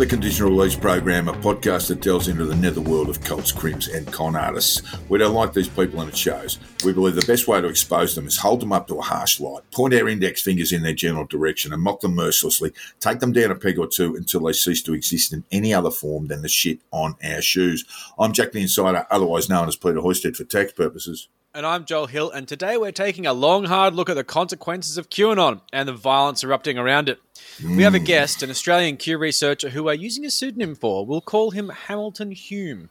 The Conditional Release Program, a podcast that delves into the netherworld of cults, crims, and con artists. We don't like these people and it shows. We believe the best way to expose them is hold them up to a harsh light, point our index fingers in their general direction, and mock them mercilessly, take them down a peg or two until they cease to exist in any other form than the shit on our shoes. I'm Jack the Insider, otherwise known as Peter Hoysted for tax purposes. And I'm Joel Hill, and today we're taking a long, hard look at the consequences of QAnon and the violence erupting around it. We have a mm. guest, an Australian Q researcher who we're using a pseudonym for. We'll call him Hamilton Hume.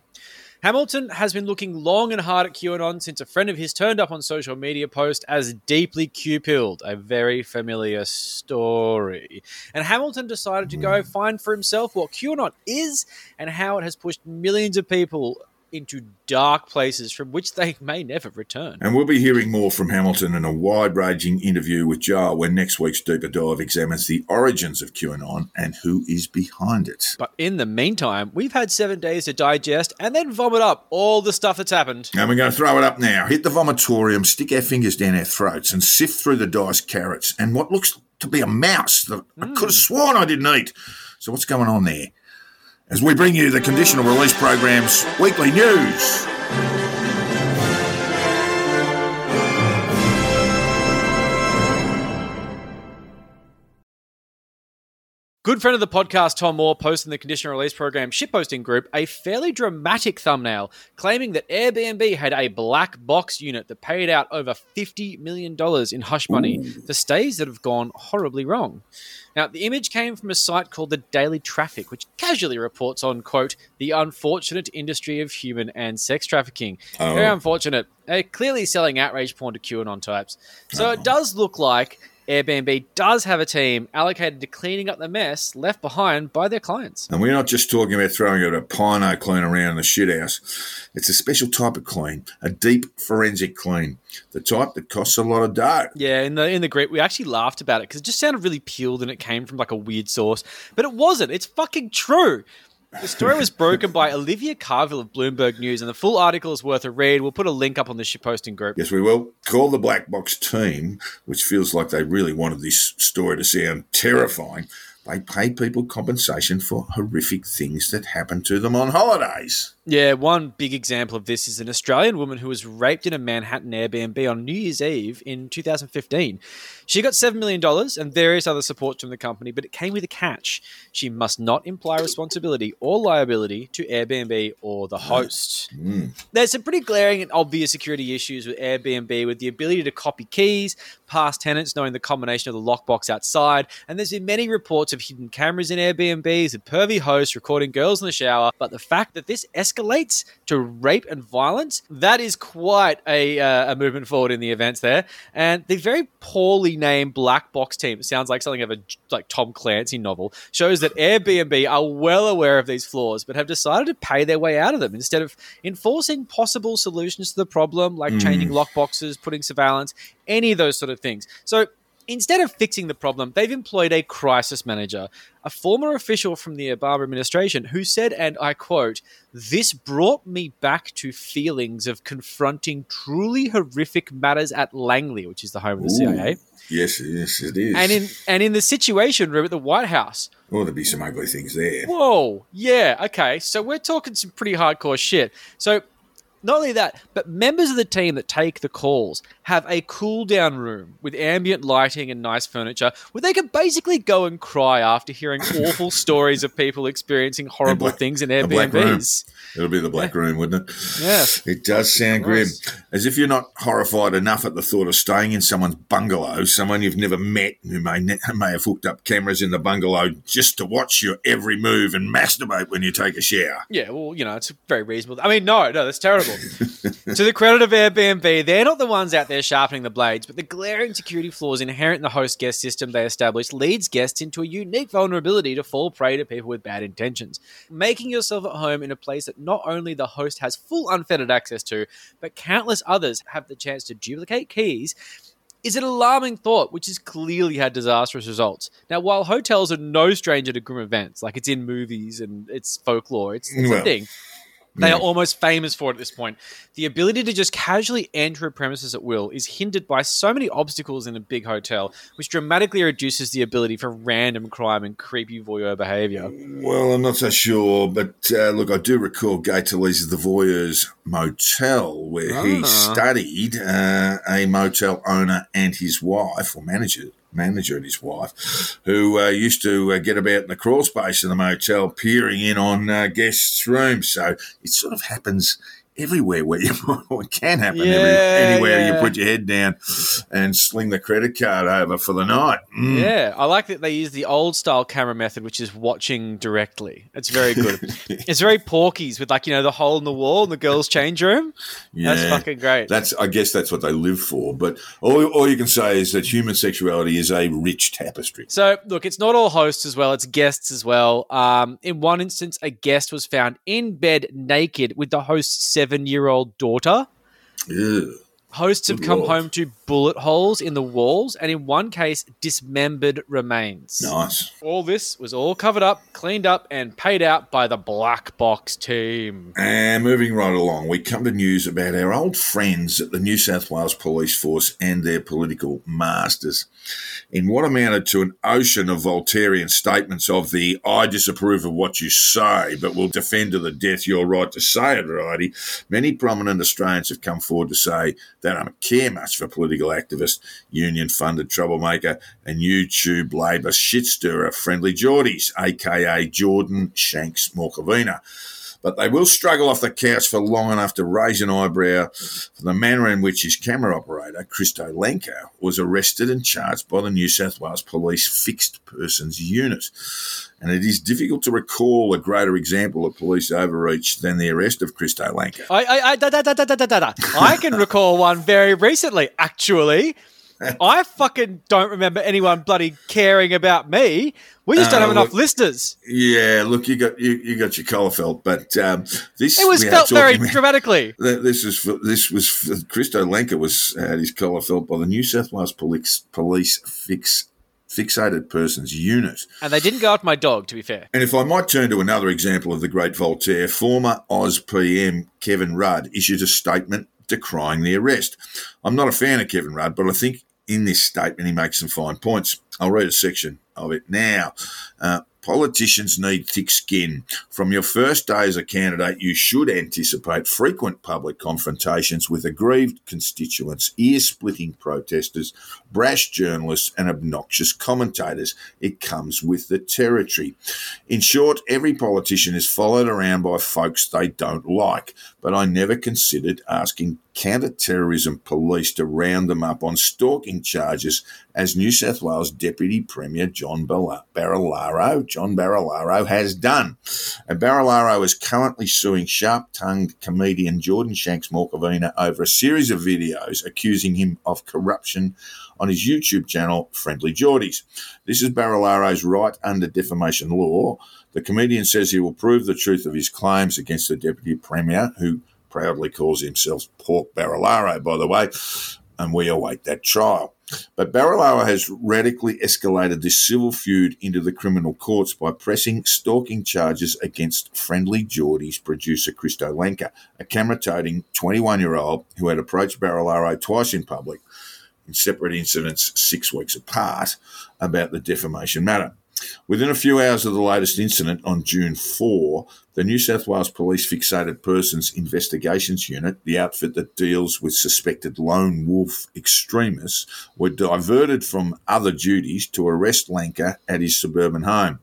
Hamilton has been looking long and hard at QAnon since a friend of his turned up on social media post as deeply Q-pilled, a very familiar story. And Hamilton decided to go mm. find for himself what QAnon is and how it has pushed millions of people into dark places from which they may never return. And we'll be hearing more from Hamilton in a wide ranging interview with Jar when next week's Deeper Dive examines the origins of QAnon and who is behind it. But in the meantime, we've had seven days to digest and then vomit up all the stuff that's happened. And we're going to throw it up now. Hit the vomitorium, stick our fingers down our throats, and sift through the diced carrots and what looks to be a mouse that I could have mm. sworn I didn't eat. So, what's going on there? As we bring you the conditional release program's weekly news. Good friend of the podcast, Tom Moore, posted in the conditional release program shitposting group a fairly dramatic thumbnail claiming that Airbnb had a black box unit that paid out over $50 million in hush money for stays that have gone horribly wrong. Now, the image came from a site called the Daily Traffic, which casually reports on, quote, the unfortunate industry of human and sex trafficking. Oh. Very unfortunate. They're clearly selling outrage porn to QAnon types. So it oh. does look like Airbnb does have a team allocated to cleaning up the mess left behind by their clients. And we're not just talking about throwing out a Pine O Cleen around in the shit house. It's a special type of clean, a deep forensic clean, the type that costs a lot of dough. Yeah, in the in the group, we actually laughed about it because it just sounded really peeled and it came from like a weird source, but it wasn't. It's fucking true. The story was broken by Olivia Carville of Bloomberg News, and the full article is worth a read. We'll put a link up on the shitposting group. Yes, we will. Call the Black Box team, which feels like they really wanted this story to sound terrifying. They pay people compensation for horrific things that happen to them on holidays. Yeah, one big example of this is an Australian woman who was raped in a Manhattan Airbnb on New Year's Eve in 2015. She got $7 million and various other supports from the company, but it came with a catch. She must not imply responsibility or liability to Airbnb or the host. Mm. There's some pretty glaring and obvious security issues with Airbnb with the ability to copy keys, past tenants knowing the combination of the lockbox outside, and there's been many reports of hidden cameras in Airbnbs and pervy hosts recording girls in the shower. But the fact that this escalates to rape and violence, that is quite a, uh, a movement forward in the events there. And the very poorly named black box team, it sounds like something of a like Tom Clancy novel, shows that Airbnb are well aware of these flaws, but have decided to pay their way out of them instead of enforcing possible solutions to the problem, like changing lockboxes, putting surveillance, any of those sort of things. So instead of fixing the problem, they've employed a crisis manager, a former official from the Obama administration, who said, and I quote, This brought me back to feelings of confronting truly horrific matters at Langley, which is the home of the CIA. Yes, yes, it is. And in and in the Situation Room at the White House. oh, there'd be some ugly things there. Whoa, yeah, okay. So we're talking some pretty hardcore shit. So not only that, but members of the team that take the calls have a cool down room with ambient lighting and nice furniture where they can basically go and cry after hearing awful stories of people experiencing horrible black- things in. Airbnbs. It'll be the black room, wouldn't it? Yeah. It does sound grim. As if you're not horrified enough at the thought of staying in someone's bungalow, someone you've never met who may, ne- may have hooked up cameras in the bungalow just to watch your every move and masturbate when you take a shower. Yeah, well, you know, it's very reasonable. I mean, no, no, that's terrible. to the credit of Airbnb, they're not the ones out there sharpening the blades, but the glaring security flaws inherent in the host guest system they established leads guests into a unique vulnerability to fall prey to people with bad intentions. Making yourself at home in a place that not only the host has full unfettered access to, but countless others have the chance to duplicate keys is an alarming thought, which has clearly had disastrous results. Now, while hotels are no stranger to grim events, like it's in movies and it's folklore, it's, it's Well, a thing. They Yeah. are almost famous for it at this point. The ability to just casually enter a premises at will is hindered by so many obstacles in a big hotel, which dramatically reduces the ability for random crime and creepy voyeur behavior. Well, I'm not so sure, but uh, look, I do recall Gay Talese's The Voyeur's Motel, where he Ah. studied uh, a motel owner and his wife, or manager, manager and his wife, who uh, used to uh, get about in the crawl space of the motel, peering in on uh, guests' rooms. So it sort of happens everywhere where you can happen every, anywhere yeah. you put your head down and sling the credit card over for the night. Mm. Yeah, I like that they use the old style camera method, which is watching directly. It's very good. it's very Porky's with like you know the hole in the wall in the girls' change room. Yeah, That's fucking great. That's, I guess, that's what they live for. But all, all you can say is that human sexuality is a rich tapestry. So, look, it's not all hosts as well, it's guests as well. Um, in one instance, a guest was found in bed naked with the host's seven year old daughter. Ew. Hosts have Good come lord. home to bullet holes in the walls and, in one case, dismembered remains. Nice. All this was all covered up, cleaned up, and paid out by the Black Box team. And moving right along, we come to news about our old friends at the New South Wales Police Force and their political masters. In what amounted to an ocean of Voltairean statements of the I disapprove of what you say, but will defend to the death your right to say it variety, many prominent Australians have come forward to say they don't care much for political activist, union funded troublemaker, and YouTube Labor shit stirrer Friendly Jordies, aka Jordan Shanks Markovina but they will struggle off the couch for long enough to raise an eyebrow for the manner in which his camera operator, Kristo Langker, was arrested and charged by the New South Wales Police Fixed Persons Unit. And it is difficult to recall a greater example of police overreach than the arrest of Kristo Langker. I, I, I, da, da, da, I can recall one very recently, actually. I fucking don't remember anyone bloody caring about me. We just don't Uh, have enough look- listeners. Yeah, look, you got you, you got your collar felt, but um, this It was felt very talking- dramatically. This is for, this was for, Kristo Langker was had his collar felt by the New South Wales Police Police Fix Fixated Persons Unit. And they didn't go after my dog, to be fair. And if I might turn to another example of the great Voltaire, former Oz PM Kevin Rudd issued a statement decrying the arrest. I'm not a fan of Kevin Rudd, but I think in this statement he makes some fine points. I'll read a section of it now. Uh, Politicians need thick skin. From your first day as a candidate, you should anticipate frequent public confrontations with aggrieved constituents, ear splitting protesters, brash journalists, and obnoxious commentators. It comes with the territory. In short, every politician is followed around by folks they don't like, but I never considered asking counter-terrorism police to round them up on stalking charges as New South Wales Deputy Premier John Barilaro, John Barilaro has done. And Barilaro is currently suing sharp-tongued comedian Jordan Shanks Markovina over a series of videos accusing him of corruption on his YouTube channel, Friendly Jordies. This is Barilaro's right under defamation law. The comedian says he will prove the truth of his claims against the Deputy Premier, who proudly calls himself Pork Barilaro, by the way, and we await that trial. But Barilaro has radically escalated this civil feud into the criminal courts by pressing stalking charges against Friendly Jordie's producer Kristo Langker, a camera toting 21 year old who had approached Barilaro twice in public in separate incidents six weeks apart about the defamation matter. Within a few hours of the latest incident on June 4, the New South Wales Police Fixated Persons Investigations Unit, the outfit that deals with suspected lone wolf extremists, were diverted from other duties to arrest Langker at his suburban home.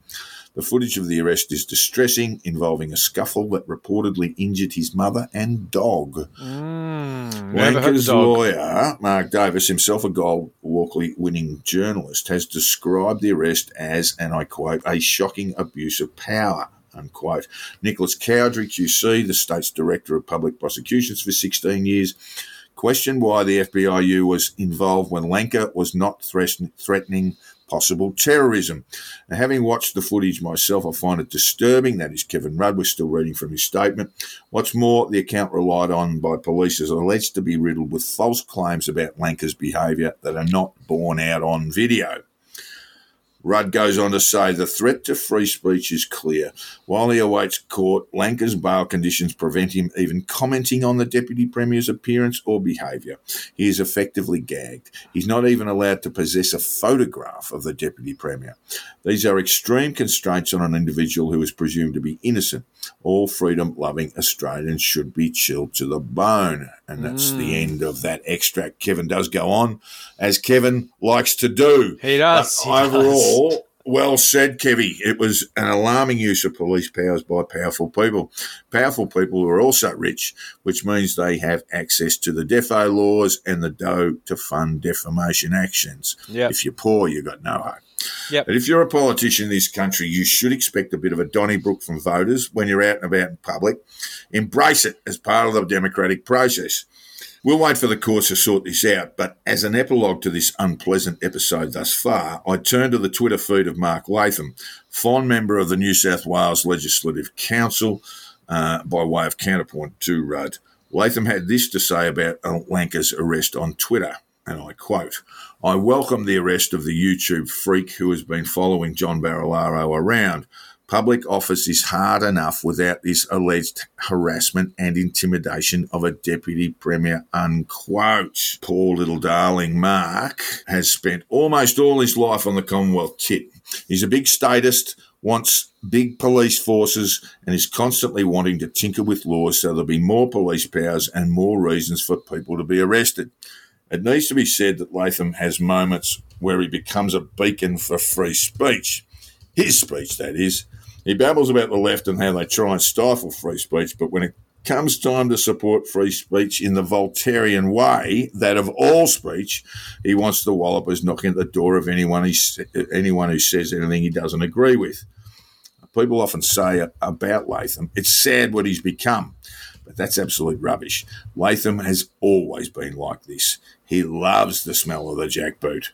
The footage of the arrest is distressing, involving a scuffle that reportedly injured his mother and dog. Mm, never heard the Langker's dog. lawyer, Mark Davis, himself a Gold Walkley winning journalist, has described the arrest as, and I quote, a shocking abuse of power. Unquote. Nicholas Cowdery, QC, the state's director of public prosecutions for 16 years, questioned why the FPIU was involved when Langker was not threatening possible terrorism. Now, having watched the footage myself, I find it disturbing. That is Kevin Rudd. We're still reading from his statement. What's more, the account relied on by police is alleged to be riddled with false claims about Langker's behaviour that are not borne out on video. Rudd goes on to say the threat to free speech is clear. While he awaits court, Langker's bail conditions prevent him even commenting on the Deputy Premier's appearance or behaviour. He is effectively gagged. He's not even allowed to possess a photograph of the Deputy Premier. These are extreme constraints on an individual who is presumed to be innocent. All freedom loving Australians should be chilled to the bone. And that's mm. the end of that extract. Kevin does go on, as Kevin likes to do. He does. He overall, does. Well said, Kevy. It was an alarming use of police powers by powerful people. Powerful people who are also rich, which means they have access to the defo laws and the dough to fund defamation actions. Yep. If you're poor, you've got no hope. Yep. But if you're a politician in this country, you should expect a bit of a Donnybrook from voters when you're out and about in public. Embrace it as part of the democratic process. We'll wait for the courts to sort this out, but as an epilogue to this unpleasant episode thus far, I turn to the Twitter feed of Mark Latham, fond member of the New South Wales Legislative Council, uh, by way of counterpoint to Rudd. Latham had this to say about Langker's arrest on Twitter, and I quote, I welcome the arrest of the YouTube freak who has been following John Barilaro around. Public office is hard enough without this alleged harassment and intimidation of a deputy premier, unquote. Poor little darling Mark has spent almost all his life on the Commonwealth tit. He's a big statist, wants big police forces, and is constantly wanting to tinker with laws so there'll be more police powers and more reasons for people to be arrested. It needs to be said that Latham has moments where he becomes a beacon for free speech. His speech, that is. He babbles about the left and how they try and stifle free speech, but when it comes time to support free speech in the Voltairean way, that of all speech, he wants the wallopers knocking at the door of anyone, he, anyone who says anything he doesn't agree with. People often say about Latham, it's sad what he's become, but that's absolute rubbish. Latham has always been like this. He loves the smell of the jackboot.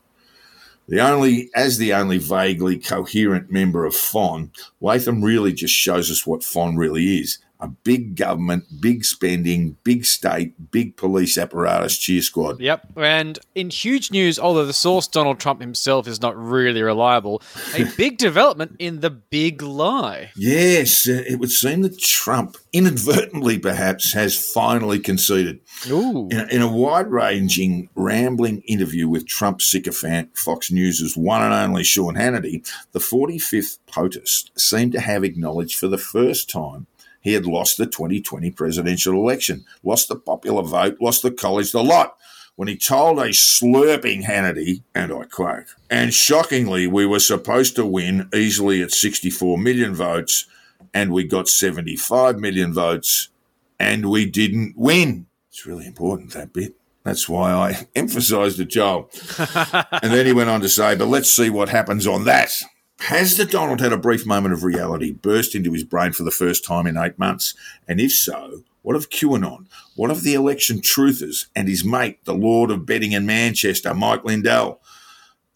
The only, as the only vaguely coherent member of PHON, Latham really just shows us what PHON really is a big government, big spending, big state, big police apparatus cheer squad. Yep. And in huge news, although the source Donald Trump himself is not really reliable, a big development in the big lie. Yes, uh, it would seem that Trump, inadvertently perhaps, has finally conceded. Ooh. In, in a wide ranging, rambling interview with Trump sycophant Fox News' one and only Sean Hannity, the 45th POTUS seemed to have acknowledged for the first time he had lost the 2020 presidential election, lost the popular vote, lost the college, the lot. When he told a slurping Hannity, and I quote, and shockingly, we were supposed to win easily at 64 million votes, and we got 75 million votes, and we didn't win. It's really important, that bit. That's why I emphasised it, Joel. and then he went on to say, but let's see what happens on that. Has the Donald had a brief moment of reality burst into his brain for the first time in eight months? And if so, what of QAnon? What of the election truthers and his mate, the Lord of Betting in Manchester, Mike Lindell?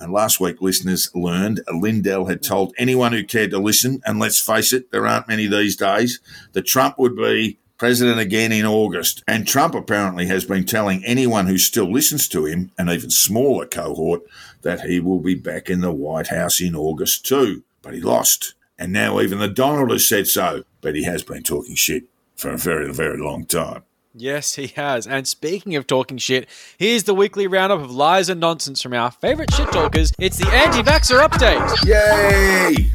And last week, listeners learned Lindell had told anyone who cared to listen, and let's face it, there aren't many these days, that Trump would be president again in August. And Trump apparently has been telling anyone who still listens to him, an even smaller cohort, that he will be back in the White House in August too. But he lost. And now even the Donald has said so. But he has been talking shit for a very, very long time. Yes, he has. And speaking of talking shit, here's the weekly roundup of lies and nonsense from our favourite shit talkers. It's the anti vaxxer update. Yay!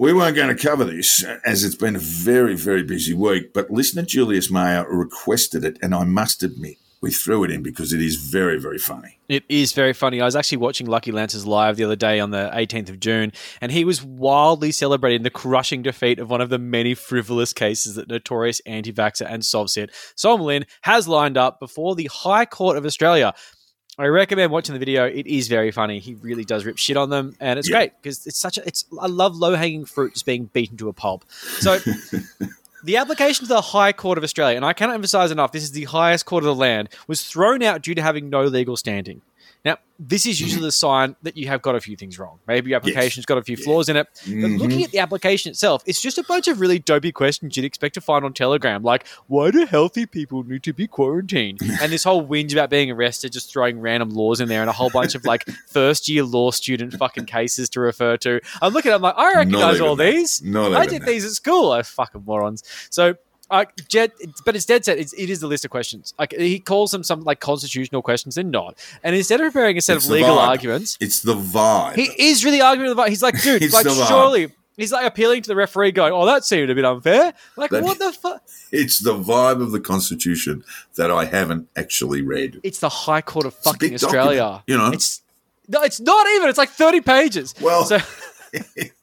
We weren't going to cover this as it's been a very, very busy week, but listener Julius Mayer requested it, and I must admit, we threw it in because it is very, very funny. It is very funny. I was actually watching Lucky Lancers live the other day on the 18th of June, and he was wildly celebrating the crushing defeat of one of the many frivolous cases that notorious anti vaxxer and Sovcit, Sol Lin, has lined up before the High Court of Australia. I recommend watching the video. It is very funny. He really does rip shit on them, and it's yeah. great because it's such a. It's I love low hanging fruit just being beaten to a pulp. So. the application to the High Court of Australia, and I cannot emphasize enough, this is the highest court of the land, was thrown out due to having no legal standing. Now, this is usually the sign that you have got a few things wrong. Maybe your application's got a few flaws in it. But Mhm. looking at the application itself, it's just a bunch of really dopey questions you'd expect to find on Telegram, like why do healthy people need to be quarantined? and this whole whinge about being arrested, just throwing random laws in there, and a whole bunch of like first year law student fucking cases to refer to. I'm looking, I'm like, I recognize all these. Not I did these at school. I fucking morons. So. Uh, Jed, but it's dead set. It's, it is the list of questions. Like he calls them some like constitutional questions. They're not. And instead of preparing a set It's of legal vibe. arguments, It's the vibe. he is really arguing with the vibe. He's like, dude, like surely he's like appealing to the referee, going, "Oh, that seemed a bit unfair." Like, That- what the fuck? it's the vibe of the Constitution that I haven't actually read. It's the High Court of fucking Australia. document, you know. it's no, it's not even. It's like thirty pages. Well, so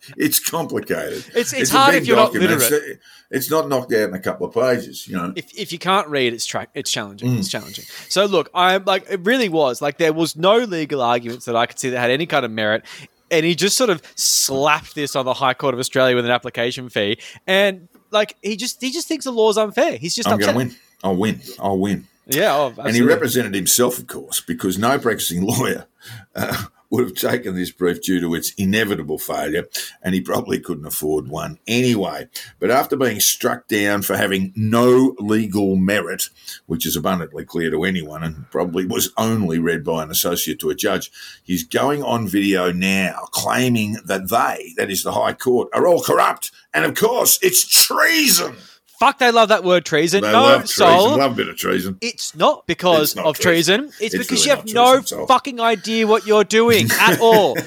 it's complicated. It's- it's a hard if you're not document. literate. It's, it's not knocked out in a couple of pages, you know. if, if you can't read, it's tra- it's challenging. Mm. It's challenging. So look, I'm like, it really was like there was no legal arguments that I could see that had any kind of merit. And he just sort of slapped this on the High Court of Australia with an application fee, and like he just he just thinks the law's unfair. He's just I'm upset. going to win. I'll win. I'll win. Yeah, oh, And he represented himself, of course, because no practicing lawyer uh, would have taken this brief due to its inevitable failure, and he probably couldn't afford one anyway. But after being struck down for having no legal merit, which is abundantly clear to anyone and probably was only read by an associate to a judge, he's going on video now claiming that they, that is the High Court, are all corrupt. And of course, it's treason. Fuck, they love that word treason. They no, love treason, soul. love a bit of treason. It's not because It's not of treason. treason. It's, It's because really you have no fucking idea what you're doing at all.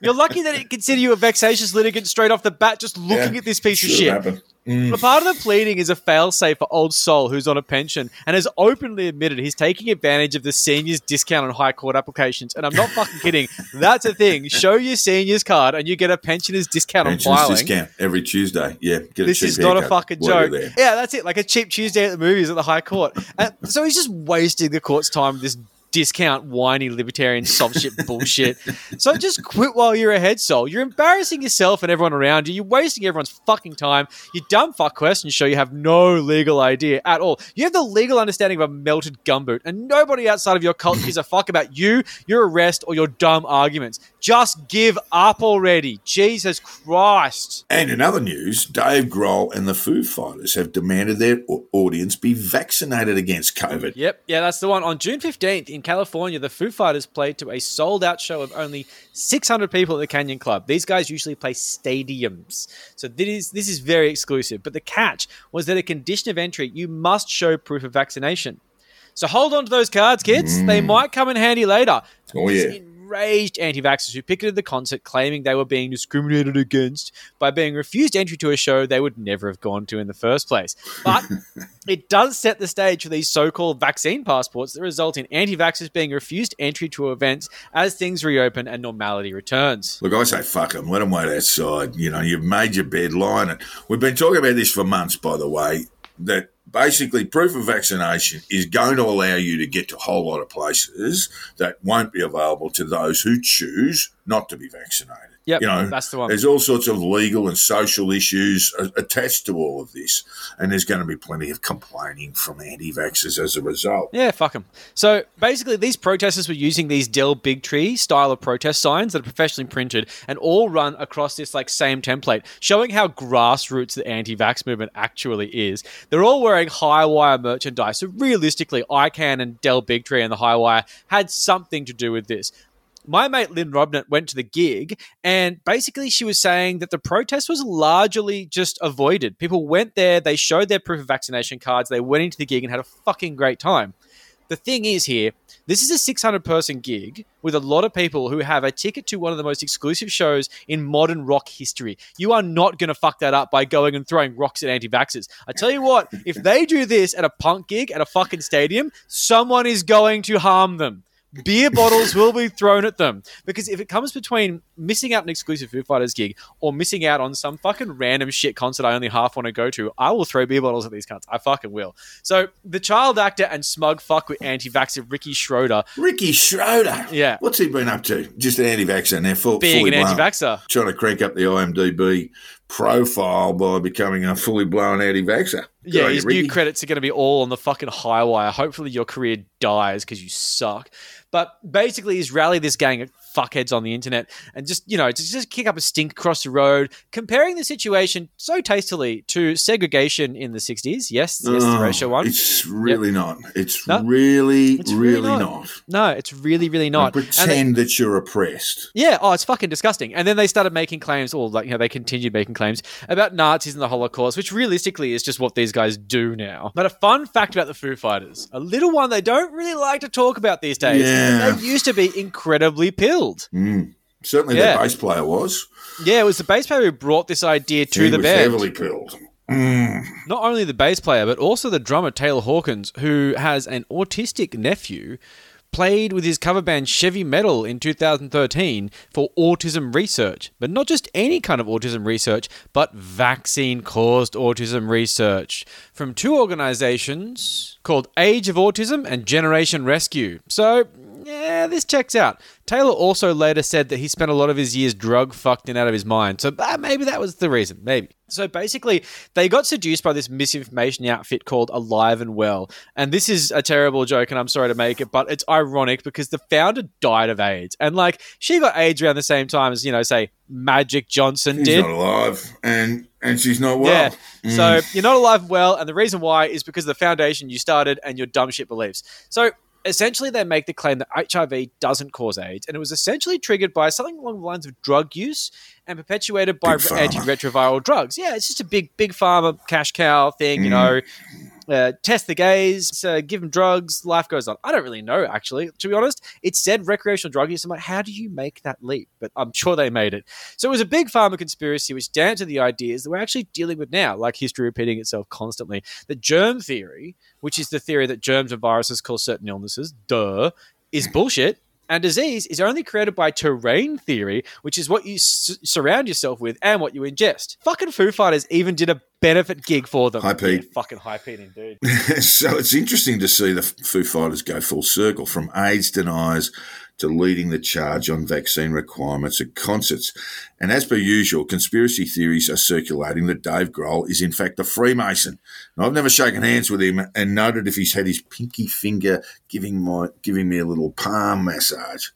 you're lucky that it consider you a vexatious litigant straight off the bat just looking Yeah, at this piece of shit. happen. Mm. But part of the pleading is a failsafe for old soul who's on a pension and has openly admitted he's taking advantage of the seniors discount on high court applications. And I'm not fucking kidding. That's a thing. Show your seniors card and you get a pensioner's discount Pensions on filing. discount every Tuesday. Yeah, get a this is not a fucking joke. Yeah, that's it. Like a cheap Tuesday at the movies at the High Court. And so he's just wasting the court's time with this discount, whiny libertarian soft shit bullshit. So just quit while you're ahead, Sol. You're embarrassing yourself and everyone around you. You're wasting everyone's fucking time. You dumb fuck questions show you have no legal idea at all. You have the legal understanding of a melted gumboot, and nobody outside of your cult gives a fuck about you, your arrest, or your dumb arguments. Just give up already. Jesus Christ. And in other news, Dave Grohl and the Foo Fighters have demanded their audience be vaccinated against COVID. Yep, yeah, that's the one. On June 15th in California, the Foo Fighters played to a sold out show of only 600 people at the Canyon Club. These guys usually play stadiums. So this is, this is very exclusive. But the catch was that a condition of entry, you must show proof of vaccination. So hold on to those cards, kids. They mm. might come in handy later. Oh, yeah. Enraged anti vaxxers who picketed the concert claiming they were being discriminated against by being refused entry to a show they would never have gone to in the first place. But it does set the stage for these so called vaccine passports that result in anti vaxxers being refused entry to events as things reopen and normality returns. Look, I say fuck them. Let them wait outside. You know, you've made your bed, lie in it. We've been talking about this for months, by the way, that basically proof of vaccination is going to allow you to get to a whole lot of places that won't be available to those who choose not to be vaccinated. Yep, you know, that's the one. There's all sorts of legal and social issues attached to all of this, and there's going to be plenty of complaining from anti-vaxxers as a result. Yeah, fuck them. So basically, these protesters were using these Del Bigtree style of protest signs that are professionally printed and all run across this like same template, showing how grassroots the anti-vax movement actually is. They're all wearing high wire merchandise, so realistically, ICAN and Del Bigtree and the high wire had something to do with this. My mate Lynn Robnett went to the gig, and basically she was saying that the protest was largely just avoided. People went there, they showed their proof of vaccination cards, they went into the gig and had a fucking great time. The thing is here, this is a 600 person gig with a lot of people who have a ticket to one of the most exclusive shows in modern rock history. You are not going to fuck that up by going and throwing rocks at anti vaxxers. I tell you what, if they do this at a punk gig at a fucking stadium, someone is going to harm them. Beer bottles will be thrown at them because if it comes between missing out an exclusive Foo Fighters gig or missing out on some fucking random shit concert I only half want to go to, I will throw beer bottles at these cunts. I fucking will. So the child actor and smug fuck with anti-vaxxer Ricky Schroder Ricky Schroder. Yeah. What's he been up to? Just an anti-vaxxer now, full, being an anti-vaxxer. trying to crank up the IMDb profile by becoming a fully blown anti-vaxxer. Good Yeah, on you, his new credits are going to be all on the fucking high wire. Hopefully, your career dies because you suck. But basically, he's rallied this gang of fuckheads on the internet and just, you know, to just kick up a stink across the road, comparing the situation so tastily to segregation in the 60s. Yes, yes, the racial one. It's really not. It's No, really, it's really really, not. not. No, it's really, really not. Don't And they- pretend that you're oppressed. Yeah, oh, it's fucking disgusting. And then they started making claims, or like you know, they continued making claims about Nazis and the Holocaust, which realistically is just what these guys do now. But a fun fact about the Foo Fighters, a little one they don't really like to talk about these days. Yeah. They used to be incredibly pilled. Mm. Certainly, Yeah. their bass player was. Yeah, it was the bass player who brought this idea to he the was band. heavily pilled. Mm. Not only the bass player, but also the drummer Taylor Hawkins, who has an autistic nephew, played with his cover band Chevy Metal in 2013 for autism research. But not just any kind of autism research, but vaccine caused autism research from two organizations called Age of Autism and Generation Rescue. So, yeah, this checks out. Taylor also later said that he spent a lot of his years drug fucked and out of his mind. So uh, maybe that was the reason. Maybe. So basically, they got seduced by this misinformation outfit called Alive and Well. And this is a terrible joke, and I'm sorry to make it, but it's ironic because the founder died of AIDS. And like, she got AIDS around the same time as, you know, say, Magic Johnson She's did. not alive, and and she's not well. Yeah. Mm. So you're not alive and well, and the reason why is because of the foundation you started and your dumb shit beliefs. So essentially, they make the claim that HIV doesn't cause AIDS, and it was essentially triggered by something along the lines of drug use and perpetuated by antiretroviral drugs. Yeah, it's just a big, big pharma cash cow thing, you Mm. know. Uh, test the gays, uh, give them drugs, life goes on. I don't really know, actually. To be honest, it said recreational drug use. I'm like, how do you make that leap? But I'm sure they made it. So it was a big pharma conspiracy, which down to the ideas that we're actually dealing with now, like history repeating itself constantly. The germ theory, which is the theory that germs and viruses cause certain illnesses, duh, is bullshit. And disease is only created by terrain theory, which is what you s- surround yourself with and what you ingest. Fucking Foo Fighters even did a benefit gig for them. High Pete. Yeah, fucking high Pete indeed. so it's interesting to see the Foo Fighters go full circle from AIDS deniers to leading the charge on vaccine requirements at concerts. And as per usual, conspiracy theories are circulating that Dave Grohl is in fact a Freemason. And I've never shaken hands with him and noted if he's had his pinky finger giving my giving me a little palm massage.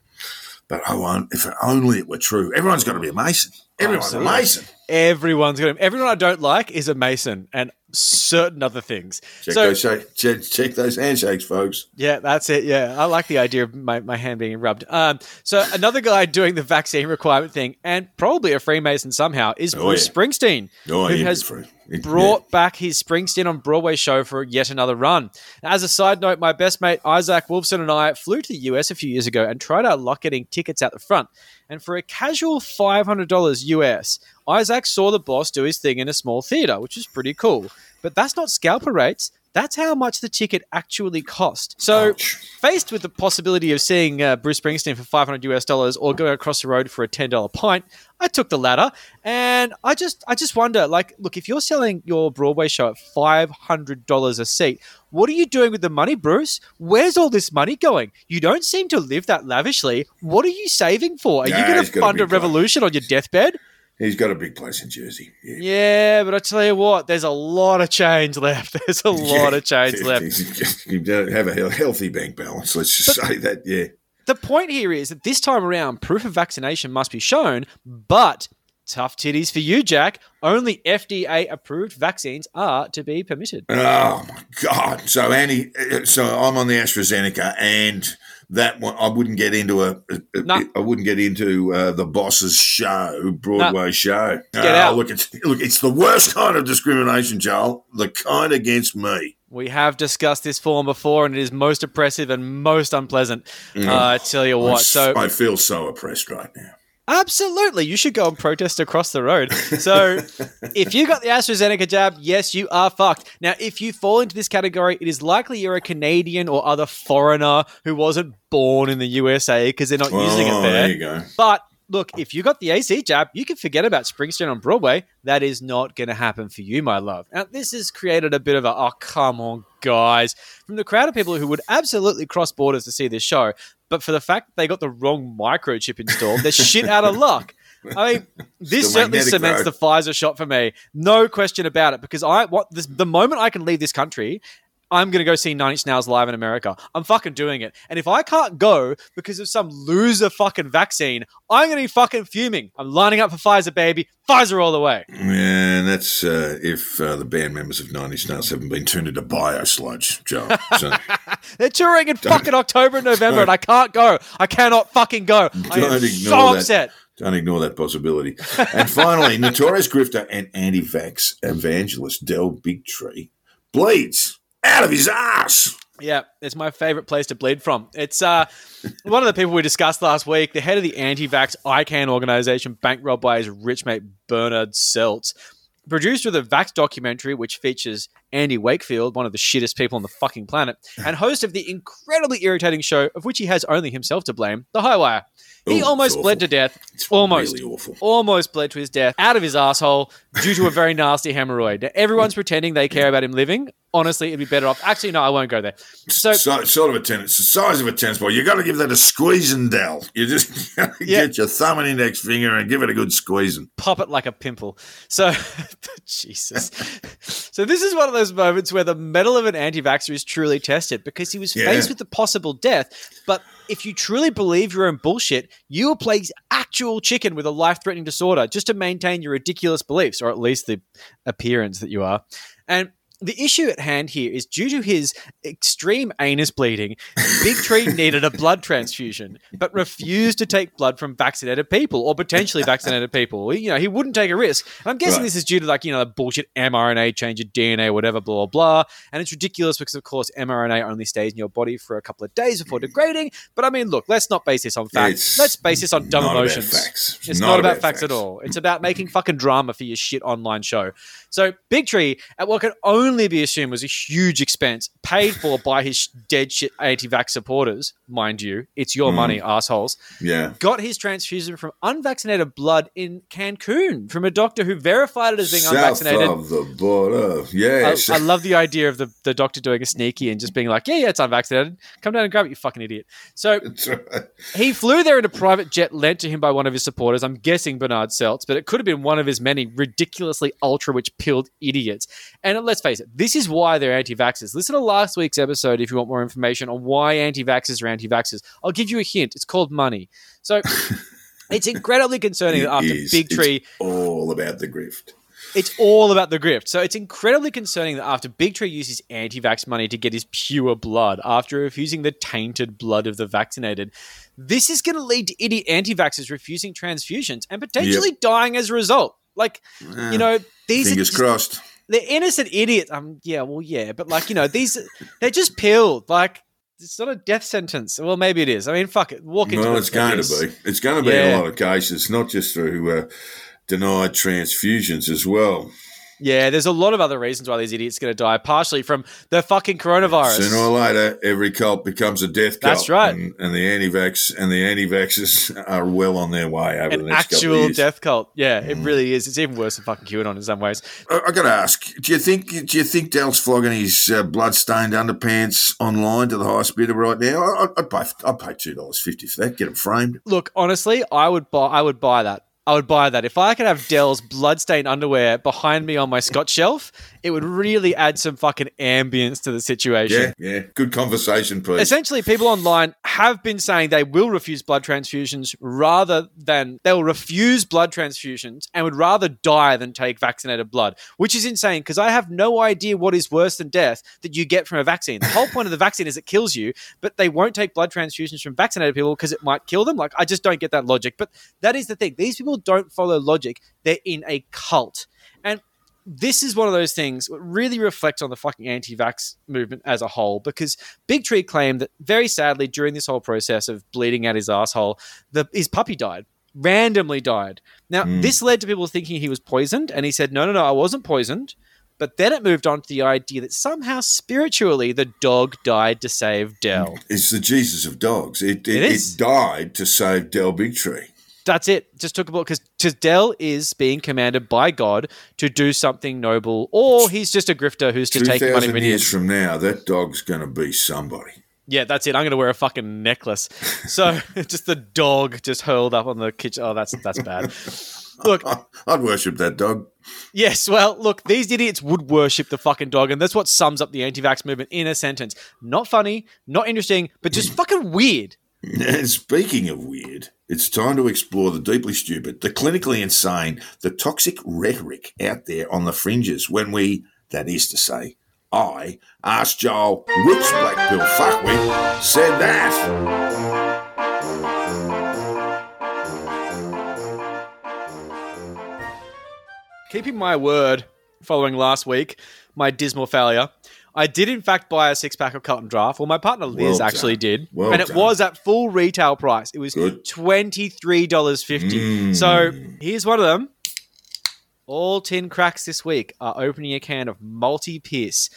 But oh, I won't if only it were true. Everyone's got to be a Mason. Everyone's Absolutely. a Mason. Everyone's gonna. Everyone I don't like is a Mason and certain other things. Check, so those, shake- check, check those handshakes, folks. Yeah, that's it. Yeah, I like the idea of my, my hand being rubbed. Um, so another guy doing the vaccine requirement thing, and probably a Freemason somehow, is Oh, Bruce yeah. Springsteen, Oh, who yeah, has free. Yeah. brought back his Springsteen on Broadway show for yet another run. As a side note, my best mate Isaac Wolfson and I flew to the US a few years ago and tried our luck getting tickets out the front. And for a casual $500 US, Isaac saw the boss do his thing in a small theater, which is pretty cool. But that's not scalper rates. That's how much the ticket actually cost. So, Ouch. faced with the possibility of seeing uh, Bruce Springsteen for 500 US dollars or going across the road for a $10 pint, I took the latter. And I just I just wonder like look, if you're selling your Broadway show at $500 a seat, what are you doing with the money, Bruce? Where's all this money going? You don't seem to live that lavishly. What are you saving for? Are you going to fund a revolution on your deathbed? He's got a big place in Jersey. Yeah. Yeah, but I tell you what, there's a lot of change left. There's a lot of change left. you don't have a healthy bank balance. Let's just say that. Yeah. The point here is that this time around, proof of vaccination must be shown, but tough titties for you, Jack. Only FDA approved vaccines are to be permitted. Oh my God! So Annie, uh, so I'm on the AstraZeneca, and that one I wouldn't get into a. a- No. I wouldn't get into uh, the boss's show, Broadway show. Get Oh, out. Look, it's look, it's the worst kind of discrimination, Joel. The kind against me. We have discussed this form before, and it is most oppressive and most unpleasant. Uh, I tell you what. s- So I feel so oppressed right now. Absolutely. You should go and protest across the road. So, if you got the AstraZeneca jab, yes, you are fucked. Now, if you fall into this category, it is likely you're a Canadian or other foreigner who wasn't born in the USA because they're not using it Oh, there. there you go. But look, if you got the AC jab, you can forget about Springsteen on Broadway. That is not going to happen for you, my love. Now, this has created a bit of a, oh, come on, guys, from the crowd of people who would absolutely cross borders to see this show. But for the fact that they got the wrong microchip installed, they're shit out of luck. I mean, this certainly cements road. the Pfizer shot for me. No question about it. Because I what this, the moment I can leave this country, I'm going to go see Nine Inch Nails live in America. I'm fucking doing it. And if I can't go because of some loser fucking vaccine, I'm going to be fucking fuming. I'm lining up for Pfizer, baby. Pfizer all the way. And that's uh, if uh, the band members of Nine Inch Nails haven't been turned into bio-sludge, Joe. So They're touring in fucking October and November, and I can't go. I cannot fucking go. I am Don't so ignore that. upset. don't ignore that possibility. And finally, notorious grifter and anti-vax evangelist Del Bigtree bleeds out of his ass. Yeah, it's my favorite place to bleed from. It's uh, one of the people we discussed last week, the head of the anti-vax ICAN organization, bankrolled by his rich mate Bernard Selz, producer of the Vaxxed documentary, which features Andy Wakefield, one of the shittest people on the fucking planet, and host of the incredibly irritating show, of which he has only himself to blame, The High Wire. He Ooh, almost bled to death. It's almost. really awful. Almost bled to his death out of his asshole due to a very nasty hemorrhoid. Now, everyone's pretending they care about him living. Honestly, it'd be better off. Actually, no, I won't go there. So, So, sort of a tennis, the size of a tennis ball. You got to give that a squeezing, Del. You just Yeah. get your thumb and index finger and give it a good squeezing. pop it like a pimple. So, Jesus. So, this is one of those moments where the metal of an anti vaxxer is truly tested because he was Yeah. faced with the possible death. But if you truly believe your own bullshit, you will play actual chicken with a life threatening disorder just to maintain your ridiculous beliefs, or at least the appearance that you are. And the issue at hand here is due to his extreme anus bleeding, Bigtree needed a blood transfusion, but refused to take blood from vaccinated people or potentially vaccinated people. You know, he wouldn't take a risk. And I'm guessing Right. this is due to like, you know, the bullshit mRNA change of DNA, whatever, blah, blah, blah. And it's ridiculous because, of course, mRNA only stays in your body for a couple of days before degrading. But I mean, look, let's not base this on facts. It's let's base this on dumb emotions. facts. It's not, about, facts, at all. It's about making fucking drama for your shit online show. So Big Tree, at what can only be assumed was a huge expense, paid for by his dead shit anti-vax supporters, mind you. It's your Mm. money, assholes. Yeah. Got his transfusion from unvaccinated blood in Cancun from a doctor who verified it as being South unvaccinated. of the border. I, I love the idea of the, the doctor doing a sneaky and just being like, yeah, yeah, it's unvaccinated. Come down and grab it, you fucking idiot. So right. he flew there in a private jet lent to him by one of his supporters. I'm guessing Bernard Selz, but it could have been one of his many ridiculously ultra rich pilled idiots. And let's face it, this is why they're anti vaxxers. Listen to last week's episode if you want more information on why anti vaxxers are anti vaxxers. I'll give you a hint. It's called money. So it's incredibly concerning It that after is. Big It's Tree all about the grift. it's all about the grift. So it's incredibly concerning that after Bigtree uses anti-vax money to get his pure blood, after refusing the tainted blood of the vaccinated, this is going to lead to idiot anti-vaxxers refusing transfusions and potentially dying as a result. Like, you ah, know, these Fingers are crossed. They're innocent idiots. Um, yeah, well, yeah, but like, you know, these they're just peeled. Like, it's not a death sentence. Well, maybe it is. I mean, fuck it. Walk into Well, it. it's going to be. It's going to be in Yeah. a lot of cases, not just through uh, denied transfusions as well. Yeah, there's a lot of other reasons why these idiots are going to die. Partially from the fucking coronavirus. Sooner or later, every cult becomes a death cult. That's right. And, and the anti-vax and the anti-vaxxers are well on their way over the an next couple of actual death cult. Yeah, it really is. It's even worse than fucking QAnon in some ways. I, I got to ask: Do you think? Do you think Del's flogging his uh, blood-stained underpants online to the highest bidder right now? I, I'd pay. I'd pay two dollars fifty for that. Get him framed. Look, honestly, I would buy. I would buy that. I would buy that. If I could have Del's bloodstained underwear behind me on my Scotch shelf, it would really add some fucking ambience to the situation. Yeah, yeah. Good conversation, please. Essentially, people online have been saying they will refuse blood transfusions rather than they'll refuse blood transfusions and would rather die than take vaccinated blood, which is insane because I have no idea what is worse than death that you get from a vaccine. The whole point of the vaccine is it kills you, but they won't take blood transfusions from vaccinated people because it might kill them. Like, I just don't get that logic. But that is the thing. These people don't follow logic, they're in a cult. This is one of those things that really reflects on the fucking anti-vax movement as a whole because Bigtree claimed that very sadly during this whole process of bleeding out his asshole, the, his puppy died. Randomly died. Now, Mm. this led to people thinking he was poisoned, and he said, No, no, no, I wasn't poisoned. But then it moved on to the idea that somehow spiritually the dog died to save Del. it's the Jesus of dogs. It it, It died to save Del Bigtree. That's it. Just took a book because Del is being commanded by God to do something noble, or he's just a grifter who's just taking money from years from now, that dog's going to be somebody. Yeah, that's it. I'm going to wear a fucking necklace. So just the dog just hurled up on the kitchen. Oh, that's that's bad. Look, I'd worship that dog. yes. Well, look, these idiots would worship the fucking dog, and that's what sums up the anti-vax movement in a sentence. Not funny, not interesting, but just fucking weird. Speaking of weird, it's time to explore the deeply stupid, the clinically insane, the toxic rhetoric out there on the fringes when we, that is to say, I asked Joel which black pill fuckwit said that. Keeping my word following last week, my dismal failure, I did in fact buy a six pack of Carlton Draft. Well, my partner Liz Well actually did. Well and it done. was at full retail price. It was Good. $23.50. Mm. So here's one of them. All 10 cracks this week are opening a can of multi piss.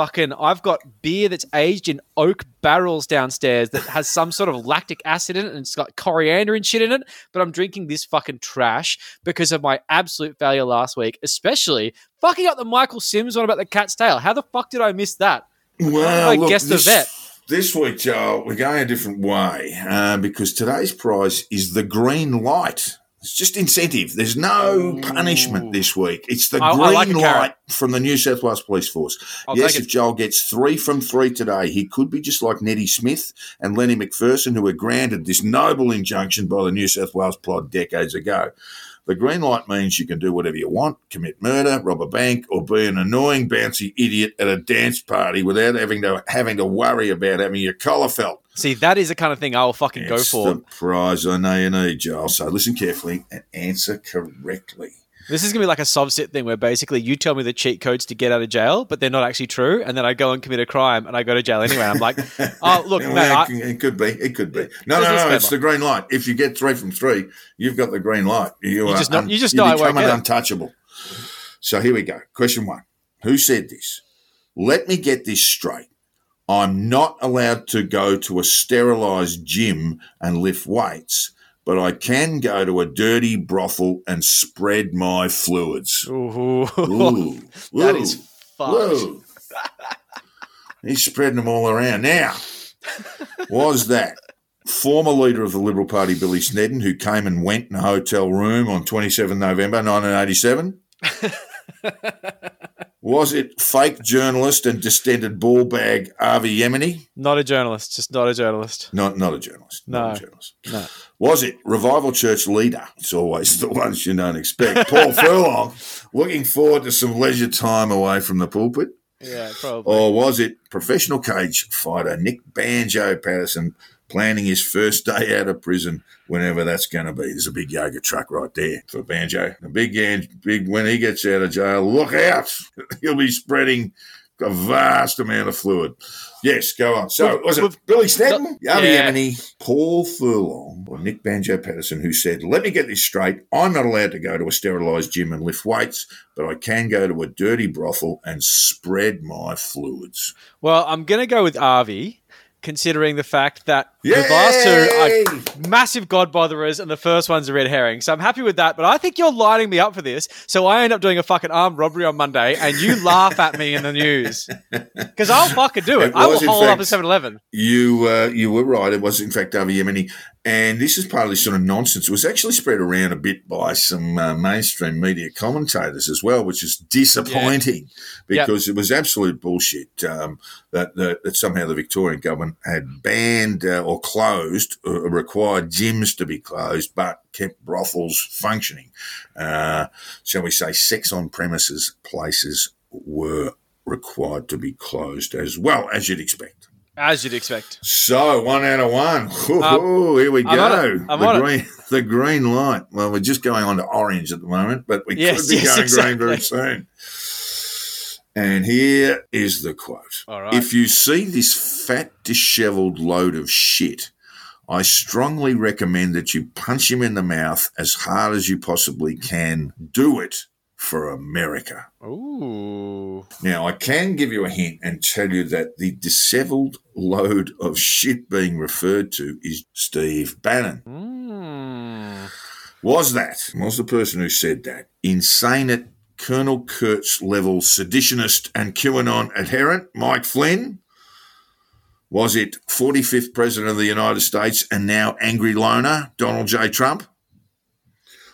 Fucking, I've got beer that's aged in oak barrels downstairs that has some sort of lactic acid in it and it's got coriander and shit in it. But I'm drinking this fucking trash because of my absolute failure last week, especially fucking up the Michael Sims one about the cat's tail. How the fuck did I miss that? Well, I look, guess the this, vet. This week, Joel, we're going a different way uh, because today's prize is the green light. It's just incentive. There's no Ooh. punishment this week. It's the I- I green like light from the New South Wales Police Force. I'll yes, if. Joel gets three from three today, he could be just like Neddy Smith and Lenny McPherson, who were granted this noble injunction by the New South Wales Plod decades ago. The green light means you can do whatever you want, commit murder, rob a bank, or be an annoying, bouncy idiot at a dance party without having to having to worry about having your collar felt. See, that is the kind of thing I will fucking go for. the prize I know you need, Joel. So listen carefully and answer correctly. This is gonna be like a Sovcit thing where basically you tell me the cheat codes to get out of jail, but they're not actually true, and then I go and commit a crime and I go to jail anyway. I'm like, oh look, Well, mate, it, I, it could be. It could be. No, Just no, no. It's the green light. If you get three from three, you've got the green light. You, are uh, just know- you just you know become it. untouchable. So here we go. Question one: Who said this? Let me get this straight. I'm not allowed to go to a sterilised gym and lift weights, but I can go to a dirty brothel and spread my fluids. Ooh, Ooh, that Ooh. is fucked. He's spreading them all around. Now, was that former leader of the Liberal Party, Billy Snedden, who came and went in a hotel room on 27 November 1987? was it fake journalist and distended ball bag Avi Yemeni? Not a journalist, just not a journalist. Not, not a journalist. Not No. a journalist. No. Was it Revival Church leader? It's always the ones you don't expect. Paul Furlong, looking forward to some leisure time away from the pulpit. Yeah, probably. Or was it professional cage fighter Nick Banjo Patterson planning his first day out of prison, whenever that's going to be? There's a big yoga truck right there for Banjo. The big, big when he gets out of jail, look out! He'll be spreading a vast amount of fluid. Yes, go on. So We've- was it we've- Billy Snedden, Yavi yeah. Yemeni, Paul Furlong, or Nick Banjo Patterson, who said, "Let me get this straight. I'm not allowed to go to a sterilised gym and lift weights, but I can go to a dirty brothel and spread my fluids." Well, I'm gonna go with Avi, considering the fact that Yay! the last two are massive god botherers, and the first one's a red herring. So I'm happy with that. But I think you're lining me up for this, so I end up doing a fucking armed robbery on Monday, and you laugh at me in the news because I'll fucking do it. It I will hole up fact- a 7-Eleven. You uh, you were right. It was in fact Avi Yemeni, and this is part of this sort of nonsense. It was actually spread around a bit by some uh, mainstream media commentators as well, which is disappointing Yep. because it was absolute bullshit um, that, that that somehow the Victorian government had banned uh, or closed, uh, required gyms to be closed, but kept brothels functioning. Uh, shall we say, sex on premises places were required to be closed as well as you'd expect. As you'd expect. So one out of one. Ooh, Um, ooh, here we I'm go. on it. I'm the green, the green light. Well, we're just going on to orange at the moment, but we Yes, could be yes, going exactly. green very soon. And here is the quote: right. If you see this fat, dishevelled load of shit, I strongly recommend that you punch him in the mouth as hard as you possibly can. Do it for America. Ooh. Now, I can give you a hint and tell you that the disheveled load of shit being referred to is Steve Bannon. Mm. Was that, was the person who said that, insane at Colonel Kurtz level seditionist and QAnon adherent, Mike Flynn? Was it 45th President of the United States and now angry loner, Donald J. Trump?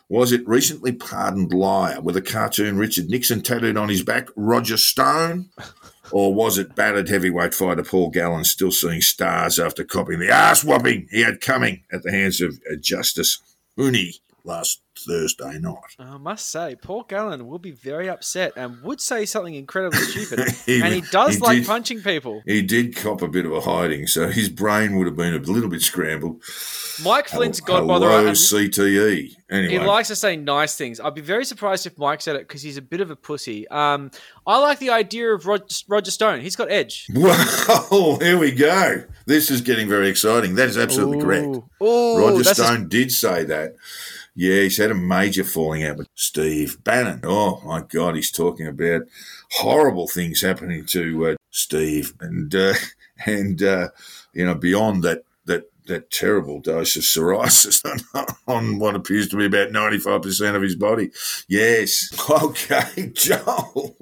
Was it recently pardoned liar with a cartoon Richard Nixon tattooed on his back, Roger Stone? Or was it battered heavyweight fighter Paul Gallen still seeing stars after copying the ass whopping he had coming at the hands of uh, Justis Huni last Thursday night? I must say, Paul Gallen will be very upset and would say something incredibly stupid. He- and he does he like did- punching people. He did cop a bit of a hiding, so his brain would have been a little bit scrambled. Mike Flynn's Hello, godmother. hello, and- CTE. Anyway, He likes to say nice things. I'd be very surprised if Mike said it because he's a bit of a pussy. Um, I like the idea of Rod- Roger Stone. He's got edge. Well, here we go. This is getting very exciting. That is absolutely correct. Ooh, Roger that's a- Stone did say that. Yeah, he's had a major falling out with Steve Bannon. Oh my God, he's talking about horrible things happening to uh, Steve, and uh, and uh, you know beyond that that that terrible dose of psoriasis on, on what appears to be about ninety five percent of his body. Yes, okay, Joel.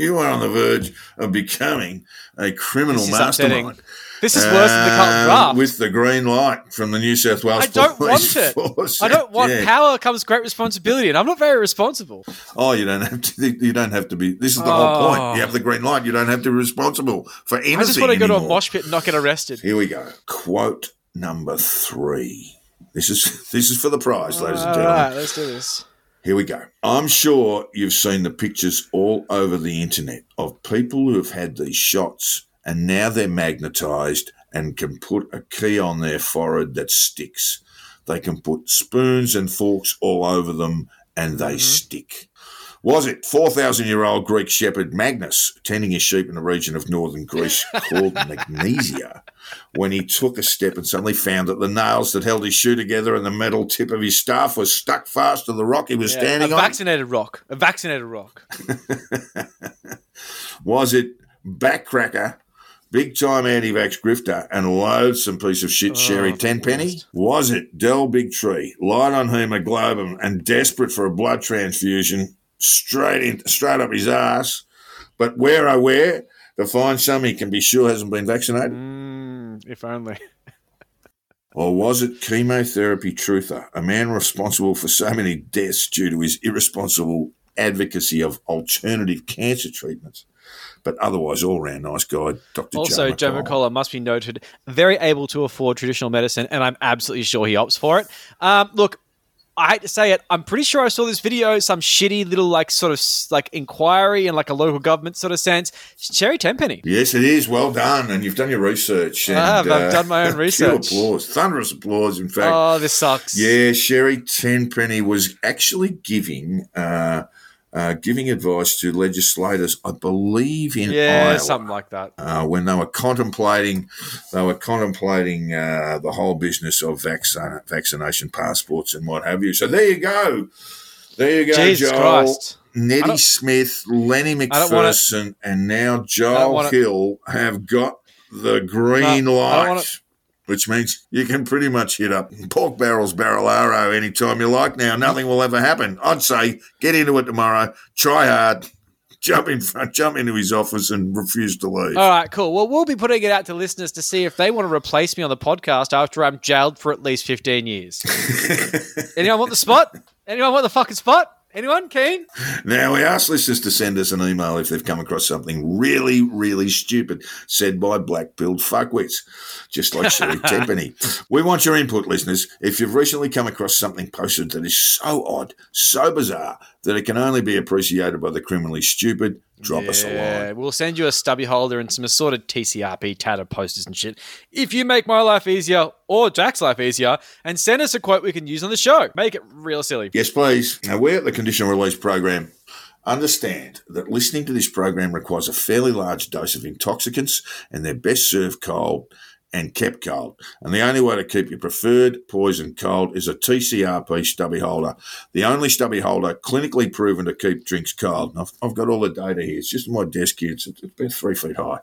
You are on the verge of becoming a criminal This is upsetting. mastermind. This is worse than the Carlton draft. With the green light from the New South Wales I don't Police want it. Force. I don't want Yeah. power comes great responsibility, and I'm not very responsible. Oh, you don't have to. You don't have to be. This is the Oh. whole point. You have the oh. green light. You don't have to be responsible for anything. I just want to go to a mosh pit and not get arrested. Here we go. Quote number three. This is this is for the prize, ladies and gentlemen. right, let's do this. Here we go. I'm sure you've seen the pictures all over the internet of people who have had these shots and now they're magnetized and can put a key on their forehead that sticks. They can put spoons and forks all over them and they mm-hmm. stick. Was it 4,000 year old Greek shepherd Magnus tending his sheep in the region of northern Greece called Magnesia when he took a step and suddenly found that the nails that held his shoe together and the metal tip of his staff was stuck fast to the rock he was Yeah, standing a on? A vaccinated rock. A vaccinated rock. Was it backcracker, big time anti vax grifter, and loathsome piece of shit Sherri Oh, Tenpenny? Was it Del Bigtree, light on hemoglobin and desperate for a blood transfusion, straight in, straight up his ass? But where oh where to find some he can be sure hasn't been vaccinated? Mm, if only. Or was it chemotherapy truther, a man responsible for so many deaths due to his irresponsible advocacy of alternative cancer treatments? But otherwise, all round nice guy, Dr. Also, Joe McCall. McCullough must be noted very able to afford traditional medicine, and I'm absolutely sure he opts for it. Um, look, I hate to say it, I'm pretty sure I saw this video, some shitty little like sort of like inquiry in like a local government sort of sense. Cherry Tenpenny. Yes, it is. Well done. And you've done your research. And, I have. I've done my own research. applause. Thunderous applause, in fact. Oh, this sucks. Yeah, Sherri Tenpenny was actually giving uh, uh, giving advice to legislators, I believe, in Yeah, Iowa. something like that. uh, when they were contemplating, they were contemplating uh, the whole business of vaccine, vaccination passports and what have you. So there you go, there you go, Jesus Joel. Christ. Neddy Smith, Lenny don't wanna- McPherson, and now Joel Hill have got the green No, light. Which means you can pretty much hit up pork barrels Barilaro anytime you like now. Nothing will ever happen. I'd say get into it tomorrow, try hard, jump in front, jump into his office and refuse to leave. All right, cool. Well, we'll be putting it out to listeners to see if they want to replace me on the podcast after I'm jailed for at least 15 years. Anyone want the spot? Anyone want the fucking spot? Anyone keen? Now, we ask listeners to send us an email if they've come across something really, really stupid said by black pilled fuckwits, just like Sherri Tenpenny. We want your input, listeners. If you've recently come across something posted that is so odd, so bizarre, that it can only be appreciated by the criminally stupid, drop us a line. Yeah, we'll send you a stubby holder and some assorted TCRP tatter posters and shit. If you make my life easier or Jack's life easier, and send us a quote we can use on the show. Make it real silly. Yes, please. Now, we're at the Conditional Release Program understand that listening to this program requires a fairly large dose of intoxicants and they're best served cold and kept cold. And the only way to keep your preferred poison cold is a TCRP stubby holder. The only stubby holder clinically proven to keep drinks cold. I've, I've got all the data here. It's just on my desk here. It's, it's about three feet high.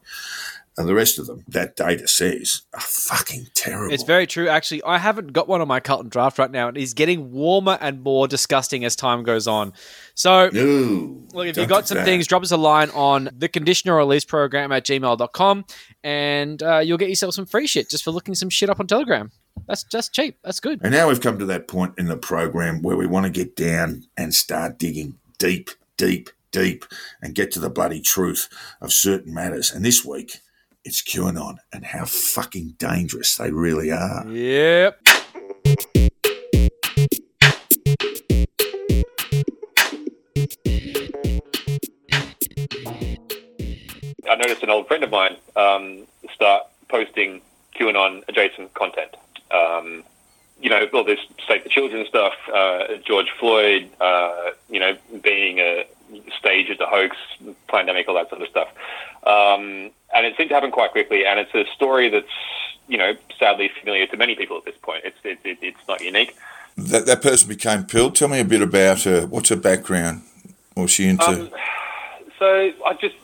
And the rest of them, that data says, are fucking terrible. It's very true. Actually, I haven't got one on my Carlton draft right now, and he's getting warmer and more disgusting as time goes on. So, Ooh, look, if you've got some that. things, drop us a line on the conditioner release program at gmail.com, and uh, you'll get yourself some free shit just for looking some shit up on Telegram. That's just cheap. That's good. And now we've come to that point in the program where we want to get down and start digging deep, deep, deep and get to the bloody truth of certain matters. And this week, it's QAnon and how fucking dangerous they really are. Yep. I noticed an old friend of mine um, start posting QAnon adjacent content. Um, you know, all this Save the Children stuff, uh, George Floyd, uh, you know, being a stage of the hoax, pandemic, all that sort of stuff. Um, and it seemed to happen quite quickly. And it's a story that's, you know, sadly familiar to many people at this point. It's it, it, it's not unique. That, that person became Pill. Tell me a bit about her. What's her background? What's she into? Um, so I just,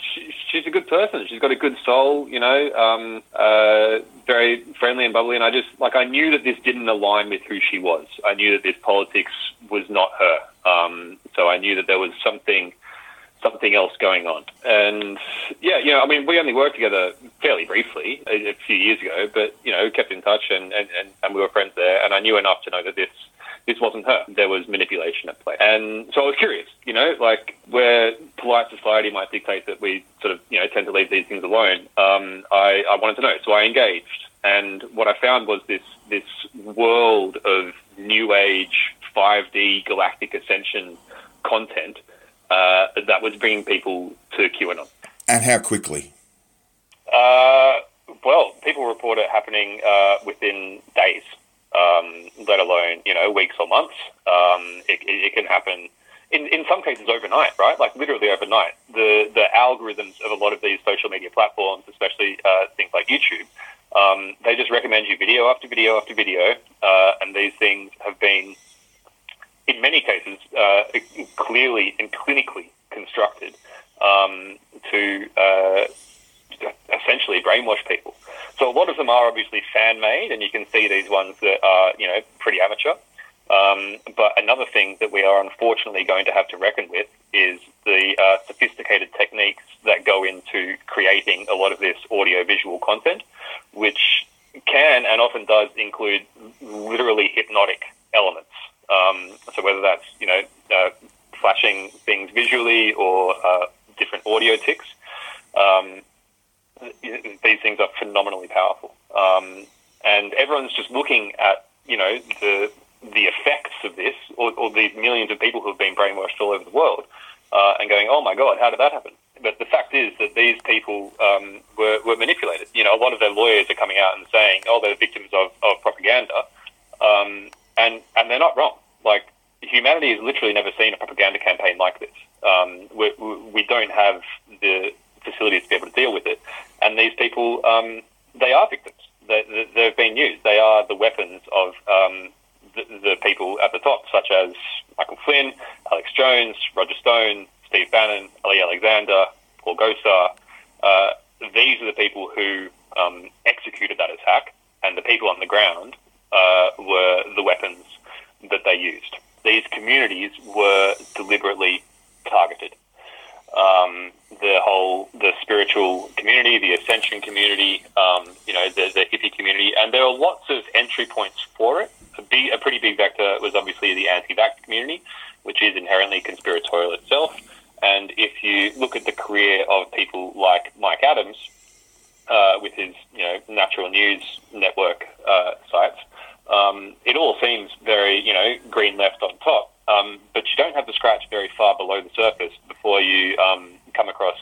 she, she's a good person. She's got a good soul, you know, um, uh, very friendly and bubbly. And I just, like, I knew that this didn't align with who she was. I knew that this politics was not her. Um, so I knew that there was something, something else going on. And yeah, you know, I mean, we only worked together fairly briefly a, a few years ago, but, you know, kept in touch and, and, and, and we were friends there. And I knew enough to know that this, this wasn't her. There was manipulation at play. And so I was curious, you know, like where polite society might dictate that we sort of, you know, tend to leave these things alone. Um, I, I wanted to know. So I engaged. And what I found was this, this world of new age 5D galactic ascension content uh, that was bringing people to QAnon. and how quickly? Uh, well, people report it happening uh, within days, um, let alone you know weeks or months. Um, it, it, it can happen in, in some cases overnight, right? Like literally overnight. The the algorithms of a lot of these social media platforms, especially uh, things like YouTube, um, they just recommend you video after video after video, uh, and these things have been, in many cases, uh, clearly and clinically constructed um, to uh, essentially brainwash people. So a lot of them are obviously fan made, and you can see these ones that are you know pretty amateur. Um, but another thing that we are unfortunately going to have to reckon with is the uh, sophisticated techniques that go into creating a lot of this audio visual content, which can and often does include literally hypnotic elements. Um, so whether that's you know uh, flashing things visually or uh, different audio ticks. Um, these things are phenomenally powerful, um, and everyone's just looking at you know the the effects of this, or, or these millions of people who have been brainwashed all over the world, uh, and going, "Oh my God, how did that happen?" But the fact is that these people um, were, were manipulated. You know, a lot of their lawyers are coming out and saying, "Oh, they're victims of, of propaganda," um, and and they're not wrong. Like humanity has literally never seen a propaganda campaign like this. Um, we, we don't have the facilities to be able to deal with it. And these people, um, they are victims. They, they've been used. They are the weapons of um, the, the people at the top, such as Michael Flynn, Alex Jones, Roger Stone, Steve Bannon, Ali Alexander, Paul Gosar. Uh, these are the people who um, executed that attack, and the people on the ground uh, were the weapons that they used. These communities were deliberately targeted um, the whole the spiritual community, the ascension community, um, you know, the, the hippie community, and there are lots of entry points for it. A, big, a pretty big vector was obviously the anti-vax community, which is inherently conspiratorial itself. And if you look at the career of people like Mike Adams, uh, with his you know natural news network uh, sites, um, it all seems very you know green left on top. Um, but you don't have to scratch very far below the surface before you um, come across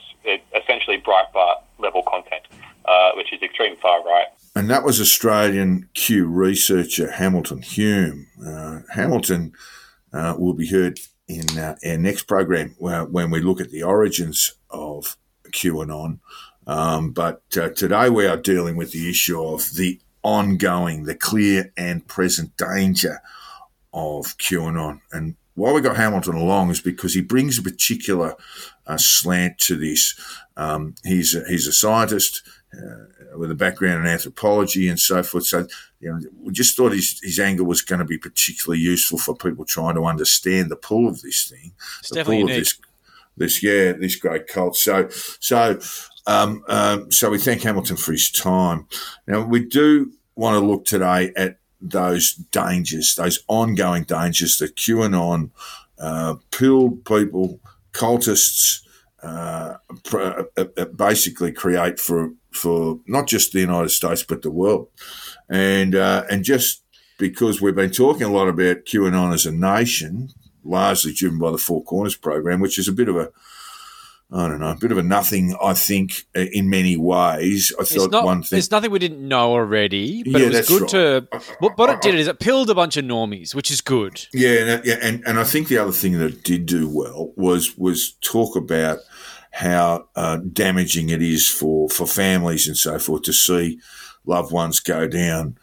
essentially Breitbart level content, uh, which is extreme far right. And that was Australian Q researcher Hamilton Hume. Uh, Hamilton uh, will be heard in uh, our next program when we look at the origins of QAnon. Um, but uh, today we are dealing with the issue of the ongoing, the clear and present danger of QAnon. And why we got Hamilton along is because he brings a particular uh, slant to this. Um, he's a, he's a scientist. uh, with a background in anthropology and so forth. So, you know, we just thought his, his angle was going to be particularly useful for people trying to understand the pull of this thing. It's the definitely pull unique. of this, this, yeah, this great cult. So, so, um, um, so we thank Hamilton for his time. Now, we do want to look today at those dangers, those ongoing dangers that QAnon, uh, pilled people, cultists, uh, pr- uh, uh, basically create for for not just the United States but the world, and uh, and just because we've been talking a lot about QAnon as a nation, largely driven by the Four Corners program, which is a bit of a I don't know, a bit of a nothing. I think uh, in many ways. I It's thought not. one thing. It's nothing we didn't know already, but Yeah, it was good right. to. What, what it did is it pilled a bunch of normies, which is good. Yeah, and, yeah, and and I think the other thing that it did do well was was talk about how uh, damaging it is for for families and so forth to see loved ones go down,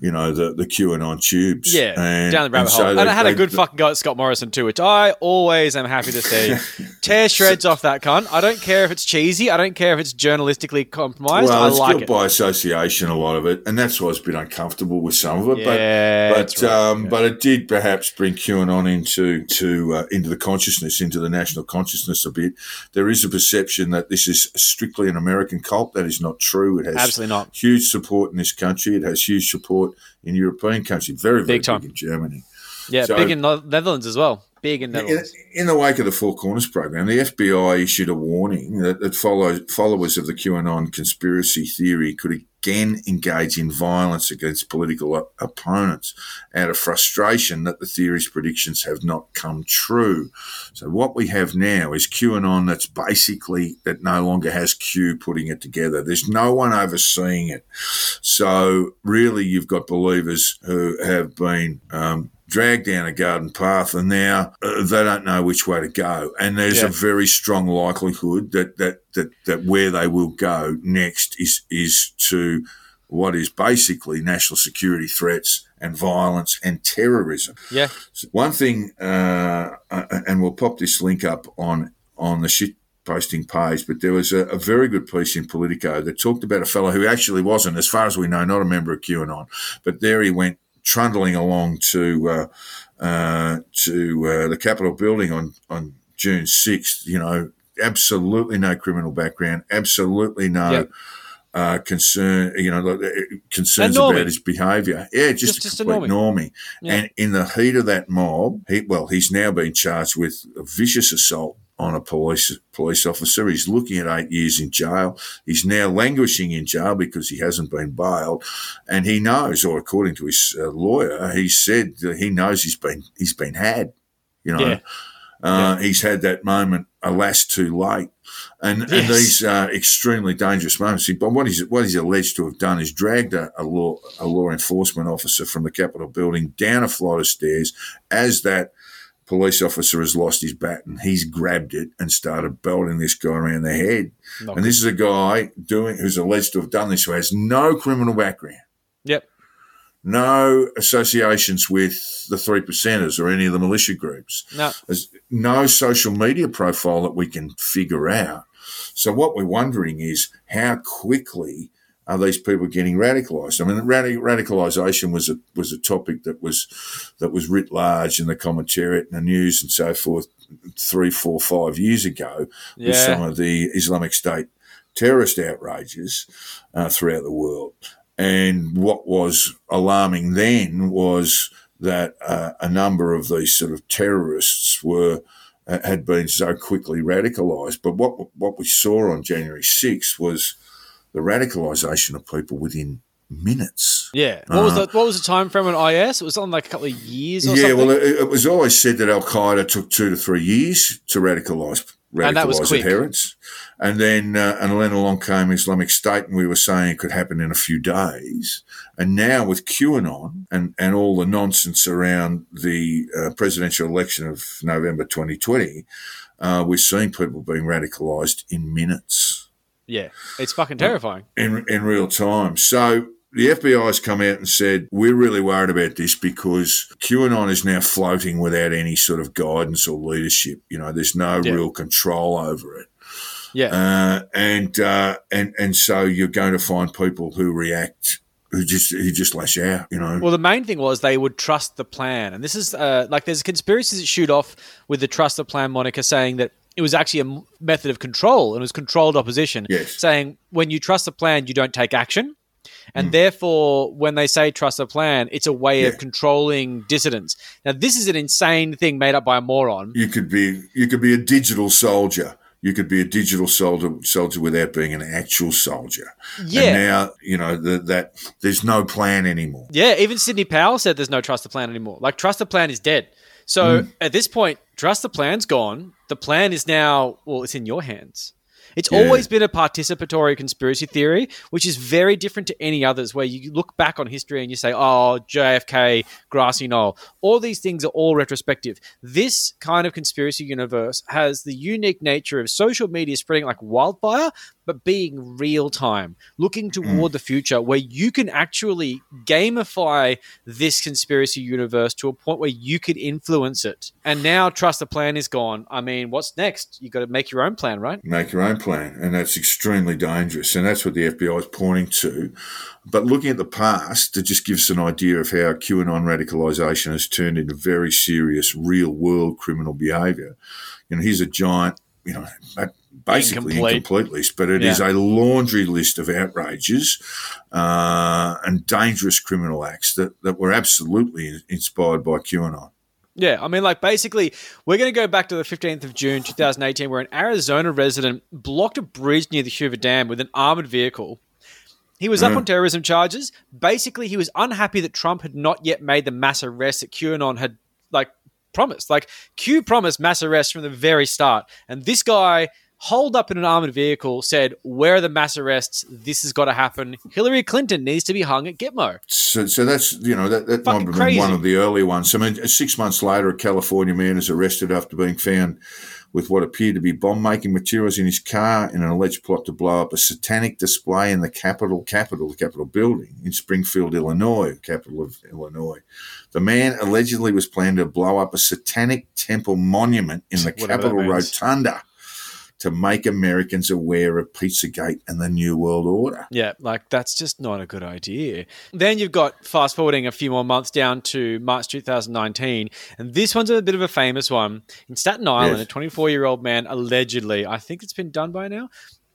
you know, the the QAnon tubes. Yeah, and, down the rabbit and so hole. they- and I had a they- good fucking go at Scott Morrison too, which I always am happy to see. Tear shreds off that cunt. I don't care if it's cheesy. I don't care if it's journalistically compromised. Well, I it's like it. by association, a lot of it, and that's why I was a bit uncomfortable with some of it. Yeah, but but right, um, but it did perhaps bring QAnon into to uh, into the consciousness, into the national consciousness a bit. There is a perception that this is strictly an American cult. That is not true. It has Absolutely not. huge support in this country. It has huge support in European countries. Very very Big time. in Germany. Yeah, So- big in the Netherlands as well. Big in In, in the wake of the Four Corners program, the FBI issued a warning that, that follow, followers of the QAnon conspiracy theory could again engage in violence against political op- opponents out of frustration that the theory's predictions have not come true. So what we have now is QAnon that's basically that no longer has Q putting it together. There's no one overseeing it. So really, you've got believers who have been um, dragged down a garden path, and now uh, they don't know which way to go. And there's Yeah. a very strong likelihood that that that that where they will go next is is to what is basically national security threats and violence and terrorism. Yeah. So one thing, uh, uh, and we'll pop this link up on on the shit posting page, but there was a, a very good piece in Politico that talked about a fellow who actually wasn't, as far as we know, not a member of QAnon, but there he went trundling along to uh, uh, to uh, the Capitol building on on June sixth. You know, absolutely no criminal background, absolutely no. Yep. Uh, concern, you know, uh, concerns about his behaviour. Yeah, just, Just- a just a complete normie. Yeah. And in the heat of that mob, he well, he's now been charged with a vicious assault on a police police officer. He's looking at eight years in jail. He's now languishing in jail because he hasn't been bailed, and he knows, or according to his uh, lawyer, he said that he knows he's been he's been had. You know, Yeah. uh, he's had that moment. Alas, too late. And, and these uh, extremely dangerous moments. But what he's what he's alleged to have done is dragged a, a law a law enforcement officer from the Capitol building down a flight of stairs as that police officer has lost his baton. He's grabbed it and started belting this guy around the head. Not and this is a guy doing who's alleged to have done this who has no criminal background, Yep. no associations with the three percenters or any of the militia groups. No. There's no social media profile that we can figure out. So what we're wondering is how quickly are these people getting radicalised? I mean, radi- radicalisation was a was a topic that was that was writ large in the commentariat and the news and so forth three, four, five years ago with some of the Islamic State terrorist outrages uh, throughout the world. And what was alarming then was that uh, a number of these sort of terrorists were uh, had been so quickly radicalised. But what what we saw on January 6th was the radicalisation of people within minutes. Yeah. What was the what was the time frame on IS? It was on like a couple of years or Yeah, something. well, it, it was always said that Al Qaeda took two to three years to radicalise radicalise adherents, and then uh, and then along came Islamic State, and we were saying it could happen in a few days. And now with QAnon and and all the nonsense around the uh, presidential election of November 2020, uh, we're seeing people being radicalised in minutes yeah. It's fucking terrifying. in in real time. So the FBI has come out and said we're really worried about this because QAnon is now floating without any sort of guidance or leadership. You know, there's no Yeah. real control over it. Yeah. Uh, and uh, and and so you're going to find people who react who just who just lash out, you know. Well, the main thing was they would trust the plan, and this is uh, like there's conspiracies that shoot off with the trust the plan moniker, saying that it was actually a method of control and it was controlled opposition, yes. saying when you trust the plan, you don't take action. And mm. therefore, when they say trust the plan, it's a way yeah. of controlling dissidents. Now, this is an insane thing made up by a moron. You could be you could be a digital soldier you could be a digital soldier, soldier without being an actual soldier. Yeah. And now, you know, the, that there's no plan anymore. Yeah. Even Sidney Powell said there's no trust the plan anymore. Like, trust the plan is dead. So mm. at this point, trust the plan's gone. The plan is now, well, it's in your hands. It's yeah. always been a participatory conspiracy theory, which is very different to any others, where you look back on history and you say, oh, JFK, grassy knoll. All these things are all retrospective. This kind of conspiracy universe has the unique nature of social media spreading like wildfire, but being real time, looking toward mm. the future where you can actually gamify this conspiracy universe to a point where you could influence it. And now trust the plan is gone. I mean, what's next? You've got to make your own plan, right? Make your own plan. And that's extremely dangerous. And that's what the FBI is pointing to. But looking at the past, it just gives us an idea of how QAnon radicalization has turned into very serious, real world criminal behavior. You know, he's a giant, you know, basically incomplete, incomplete list, but it yeah. is a laundry list of outrages uh, and dangerous criminal acts that, that were absolutely inspired by QAnon. Yeah, I mean, like basically, we're going to go back to the 15th of June 2018, where an Arizona resident blocked a bridge near the Hoover Dam with an armored vehicle. He was up mm. on terrorism charges. Basically, he was unhappy that Trump had not yet made the mass arrest that QAnon had like promised. Like Q promised mass arrests from the very start, and this guy holed up in an armored vehicle, said, Where are the mass arrests? This has got to happen. Hillary Clinton needs to be hung at Gitmo. So, so that's, you know, that, that might have been one of the early ones. I mean, six months later, a California man is arrested after being found with what appeared to be bomb making materials in his car in an alleged plot to blow up a satanic display in the Capitol, Capitol, the Capitol building in Springfield, Illinois, capital of Illinois. The man allegedly was planning to blow up a satanic temple monument in the Capitol Rotunda to make Americans aware of Pizzagate and the New World Order. Yeah, like that's just not a good idea. Then you've got fast forwarding a few more months down to March 2019, and this one's a bit of a famous one. In Staten Island, yes. a 24 year old man allegedly, I think it's been done by now,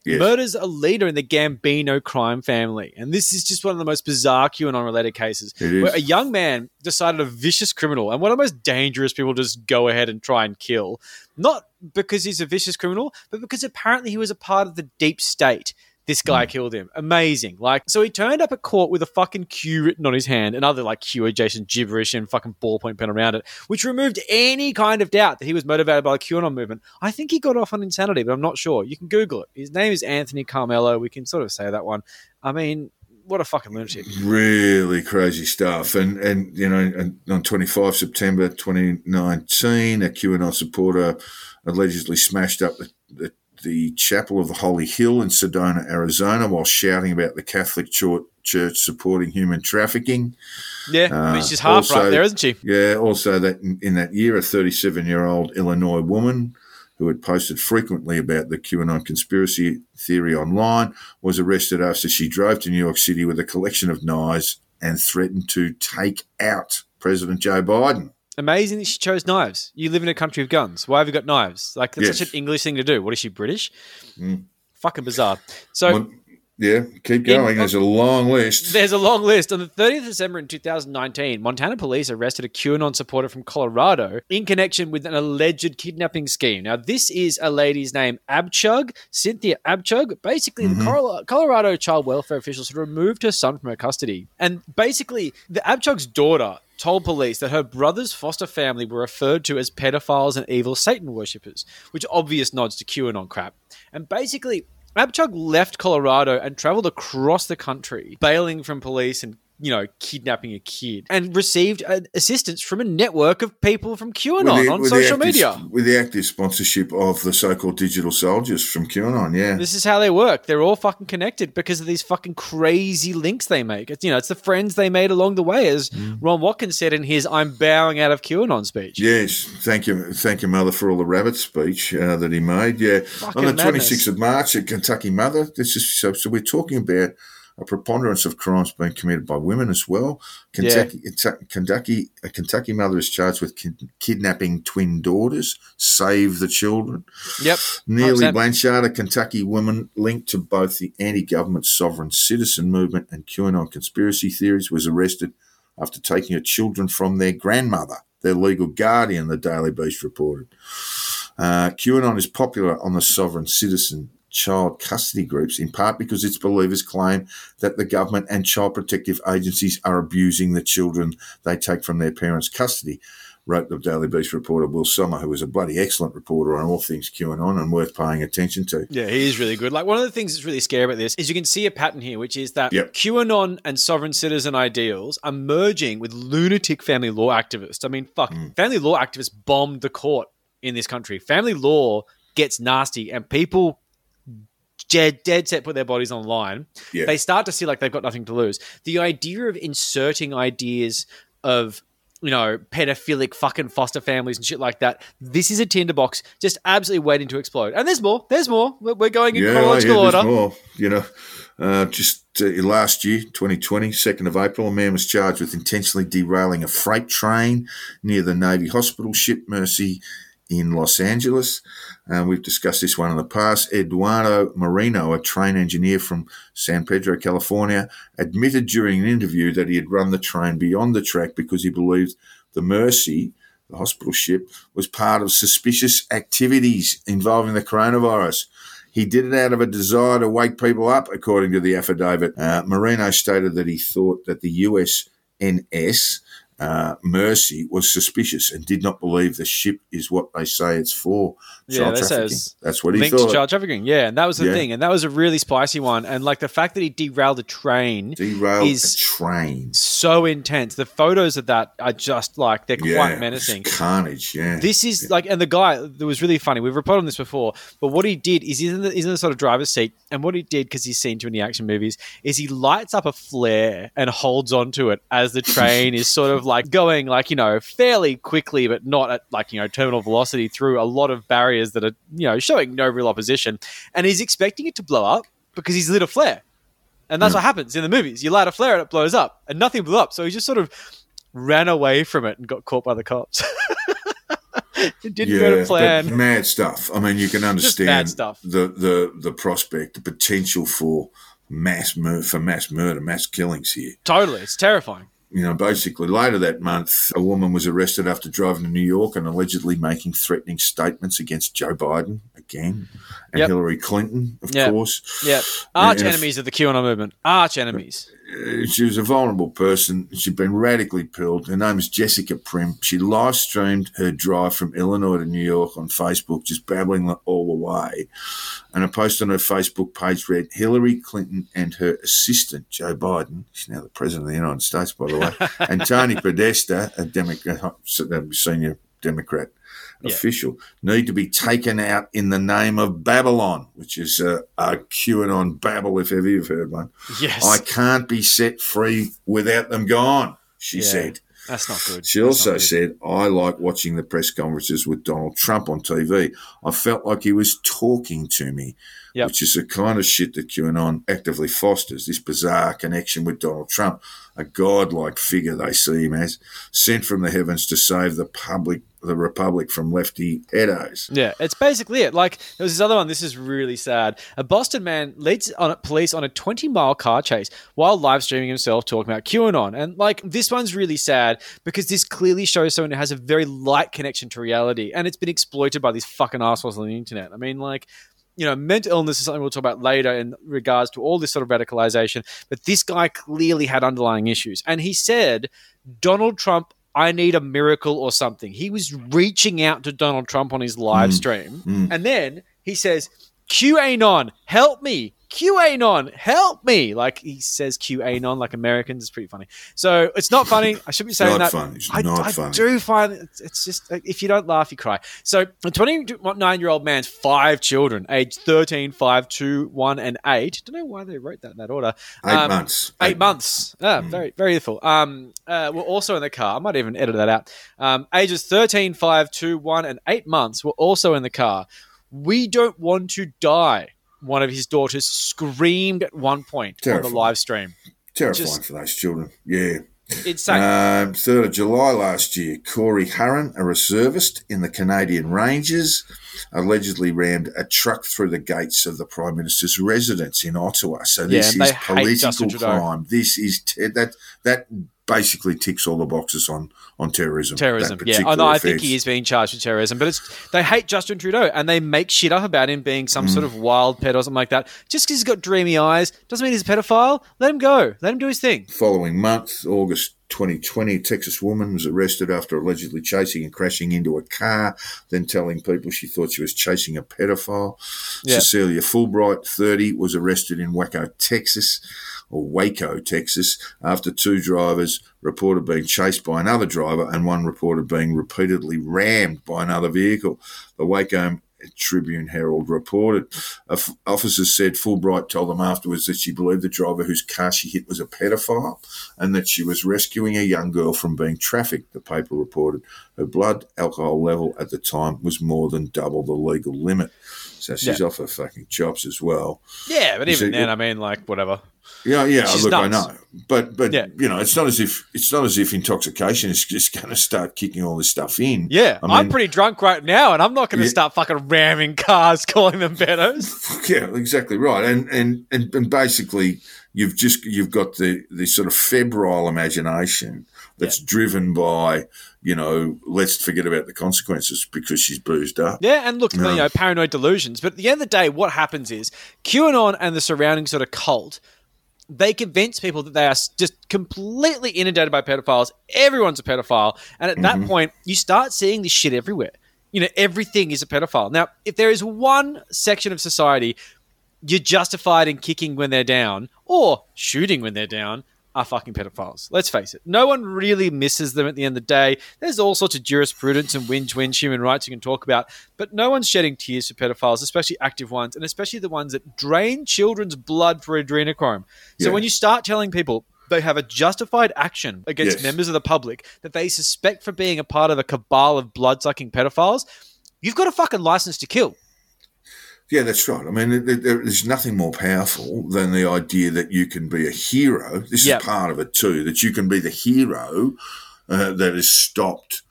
Yes. murders a leader in the Gambino crime family. And this is just one of the most bizarre QAnon related cases where a young man decided a vicious criminal and one of the most dangerous people to just go ahead and try and kill. Not because he's a vicious criminal, but because apparently he was a part of the deep state this guy mm. killed him. Amazing. Like, so he turned up at court with a fucking Q written on his hand and other like Q adjacent gibberish and fucking ballpoint pen around it, which removed any kind of doubt that he was motivated by the QAnon movement. I think he got off on insanity, but I'm not sure. You can Google it. His name is Anthony Comello. We can sort of say that one. I mean, what a fucking lunatic. Really crazy stuff. And, and you know, and on 25 September 2019, a QAnon supporter allegedly smashed up the, the the Chapel of the Holy Hill in Sedona, Arizona, while shouting about the Catholic Church supporting human trafficking. Yeah, uh, is half also, right there, isn't she? Yeah, also that in, in that year, a 37 year old Illinois woman who had posted frequently about the QAnon conspiracy theory online was arrested after she drove to New York City with a collection of knives and threatened to take out President Joe Biden. Amazing that she chose knives. You live in a country of guns. Why have you got knives? Like that's yes. such an English thing to do. What is she British? Mm. Fucking bizarre. So. Yeah, keep going. In, there's a long list. There's a long list. On the 30th of December in 2019, Montana police arrested a QAnon supporter from Colorado in connection with an alleged kidnapping scheme. Now, this is a lady's name, Abcug, Cynthia Abcug. Basically, mm-hmm. the Colorado child welfare officials had removed her son from her custody. And basically, the Abcug's daughter told police that her brother's foster family were referred to as pedophiles and evil Satan worshippers, which obvious nods to QAnon crap. And basically, Abcug left Colorado and traveled across the country, bailing from police and you know, kidnapping a kid and received uh, assistance from a network of people from QAnon the- on social active- media. With the active sponsorship of the so called digital soldiers from QAnon, yeah. This is how they work. They're all fucking connected because of these fucking crazy links they make. It's you know, it's the friends they made along the way, as Mm. Ron Watkins said in his "I'm bowing out of QAnon" speech. Yes, thank you, thank you, mother, for all the rabbit speech uh, that he made. Yeah, Fucking on the madness. sixth of March at Kentucky Mother. This is so. So we're talking about a preponderance of crimes being committed by women as well. Kentucky, Kentucky, a Kentucky mother is charged with kidnapping twin daughters. Save the children. Yep, Neely Blanchard, a Kentucky woman linked to both the anti-government sovereign citizen movement and QAnon conspiracy theories, was arrested after taking her children from their grandmother, their legal guardian. The Daily Beast reported. Uh, QAnon is popular on the sovereign citizen child custody groups in part because its believers claim that the government and child protective agencies are abusing the children they take from their parents' custody. Wrote the Daily Beast reporter Will Sommer, who is a bloody excellent reporter on all things QAnon and worth paying attention to. Yeah, he is really good. Like one of the things that's really scary about this is you can see a pattern here, which is that Yep. QAnon and sovereign citizen ideals are merging with lunatic family law activists. I mean, fuck, Mm. family law activists bombed the court in this country. Family law gets nasty, and people dead, dead set put their bodies on the line. Yeah. They start to see like they've got nothing to lose. The idea of inserting ideas of you know, pedophilic fucking foster families and shit like that. This is a tinderbox just absolutely waiting to explode. And there's more. There's more. We're going in Yeah, chronological yeah, order. more. You know, uh, just uh, last year, 2020, 2nd of April, a man was charged with intentionally derailing a freight train near the Navy hospital ship Mercy in Los Angeles. Uh, we've discussed this one in the past. Eduardo Moreno, a train engineer from San Pedro, California, admitted during an interview that he had run the train beyond the track because he believed the Mercy, the hospital ship, was part of suspicious activities involving the coronavirus. He did it out of a desire to wake people up, according to the affidavit. Uh, Moreno stated that he thought that the USNS uh, Mercy was suspicious and did not believe the ship is what they say it's for. Yeah, child trafficking. says That's what he Linked thought. to child trafficking. Yeah, and that was the Yeah. thing. And that was a really spicy one. And like the fact that he derailed a train Derailed is- a train. so intense. The photos of that are just like they're Yeah, quite menacing. carnage. Yeah, This is like, and the guy that was really funny. We've reported on this before, but what he did is he's in the, he's in the sort of driver's seat, and what he did because he's seen too many action movies is he lights up a flare and holds onto it as the train is sort of like going like you know fairly quickly, but not at like you know terminal velocity through a lot of barriers that are you know showing no real opposition, and he's expecting it to blow up because he's lit a flare. And that's Yeah. what happens in the movies. You light a flare and it blows up, and nothing blew up. So he just sort of ran away from it and got caught by the cops. it didn't go to plan. mad stuff. I mean, you can understand the the the prospect, the potential for mass mur- for mass murder, mass killings here. Totally, it's terrifying. You know, basically, later that month, a woman was arrested after driving to New York and allegedly making threatening statements against Joe Biden again and Yep. Hillary Clinton, of Yep. course. Yeah, arch and enemies of the QAnon movement. Arch enemies. Uh, she was a vulnerable person. She'd been radically pilled. Her name is Jessica Prim. She live streamed her drive from Illinois to New York on Facebook, just babbling all the way. And a post on her Facebook page read Hillary Clinton and her assistant, Joe Biden, she's now the President of the United States, by the way, and Tony Podesta, a Democrat, senior Democrat Yeah. official, need to be taken out in the name of Babylon, which is uh, a QAnon babble, if ever you've heard one. Yes, I can't be set free without them gone, she Yeah. said. that's not good. She That's also good. said, I like watching the press conferences with Donald Trump on TV. I felt like he was talking to me, Yep. which is the kind of shit that QAnon actively fosters this bizarre connection with Donald Trump, a godlike figure they see him as, sent from the heavens to save the public, the republic from lefty pedos. Yeah, it's basically it. Like there was this other one. This is really sad. A Boston man leads on police on a 20 mile car chase while live streaming himself talking about QAnon. And like this one's really sad because this clearly shows someone who has a very light connection to reality, and it's been exploited by these fucking assholes on the internet. I mean, like. You know, mental illness is something we'll talk about later in regards to all this sort of radicalization. But this guy clearly had underlying issues. And he said, Donald Trump, I need a miracle or something. He was reaching out to Donald Trump on his live Mm. stream. Mm. And then he says, QAnon, help me. QAnon, help me! Like he says QAnon like Americans. It's pretty funny. So it's not funny. I should be saying not that. funny. It's I, I funny. do find it's, it's just if you don't laugh, you cry. So a 29 year old man's five children, aged 13, 5, 2, 1, and 8. Don't know why they wrote that in that order. Eight Um, months. Eight months. Ah, very, very youthful. Um, uh, were also in the car. I might even edit that out. Um, ages 13, 5, 2, 1, and 8 months were also in the car. We don't want to die. One of his daughters screamed at one point on the live stream. Terrifying just- for those children. Yeah. Insane. Um, 3rd of July last year, Corey Hurren, a reservist in the Canadian Rangers, allegedly rammed a truck through the gates of the Prime Minister's residence in Ottawa. So this they is political crime. This is te- that that basically ticks all the boxes on on terrorism. terrorism. Yeah, I particular know. I think he is being charged with terrorism, but it's they hate Justin Trudeau and they make shit up about him being some Mm. sort of wild pet or something like that. Just because he's got dreamy eyes doesn't mean he's a pedophile. Let him go. Let him do his thing. Following month, August 2020, a Texas woman was arrested after allegedly chasing and crashing into a car, then telling people she thought she was chasing a pedophile. Yeah. Cecilia Fulbright, 30, was arrested in Waco, Texas, or Waco, Texas, after two drivers reported being chased by another driver and one reported being repeatedly rammed by another vehicle. The Waco Tribune Herald reported. Of- Officers said Fulbright told them afterwards that she believed the driver whose car she hit was a pedophile and that she was rescuing a young girl from being trafficked, the paper reported. Her blood alcohol level at the time was more than double the legal limit. So she's Yeah. off her fucking chops as well. Yeah, but You even see, then, it- I mean, like whatever. Yeah, yeah. She's look, I know, but but Yeah. you know, it's not as if it's not as if intoxication is just going to start kicking all this stuff in. Yeah, I am mean- pretty drunk right now, and I'm not going to Yeah. start fucking ramming cars, calling them pedos. Yeah, exactly right. And and and, and basically, you've just you've got the the sort of febrile imagination that's driven by you know, let's forget about the consequences because she's boozed up. Yeah, and look, No. you know, um, paranoid delusions. But at the end of the day, what happens is QAnon and the surrounding sort of cult, they convince people that they are just completely inundated by pedophiles. Everyone's a pedophile. And at that mm-hmm. point, you start seeing this shit everywhere. You know, everything is a pedophile. Now, if there is one section of society you're justified in kicking when they're down or shooting when they're down are fucking pedophiles. Let's face it. No one really misses them at the end of the day. There's all sorts of jurisprudence and whinge whinge human rights you can talk about, but no one's shedding tears for pedophiles, especially active ones, and especially the ones that drain children's blood for adrenochrome. So Yeah. when you start telling people they have a justified action against Yes. members of the public that they suspect for being a part of a cabal of blood sucking pedophiles, you've got a fucking license to kill. Yeah, that's right. I mean, there, there- there's nothing more powerful than the idea that you can be a hero. This Yeah. is part of it too. That you can be the hero uh, that has stopped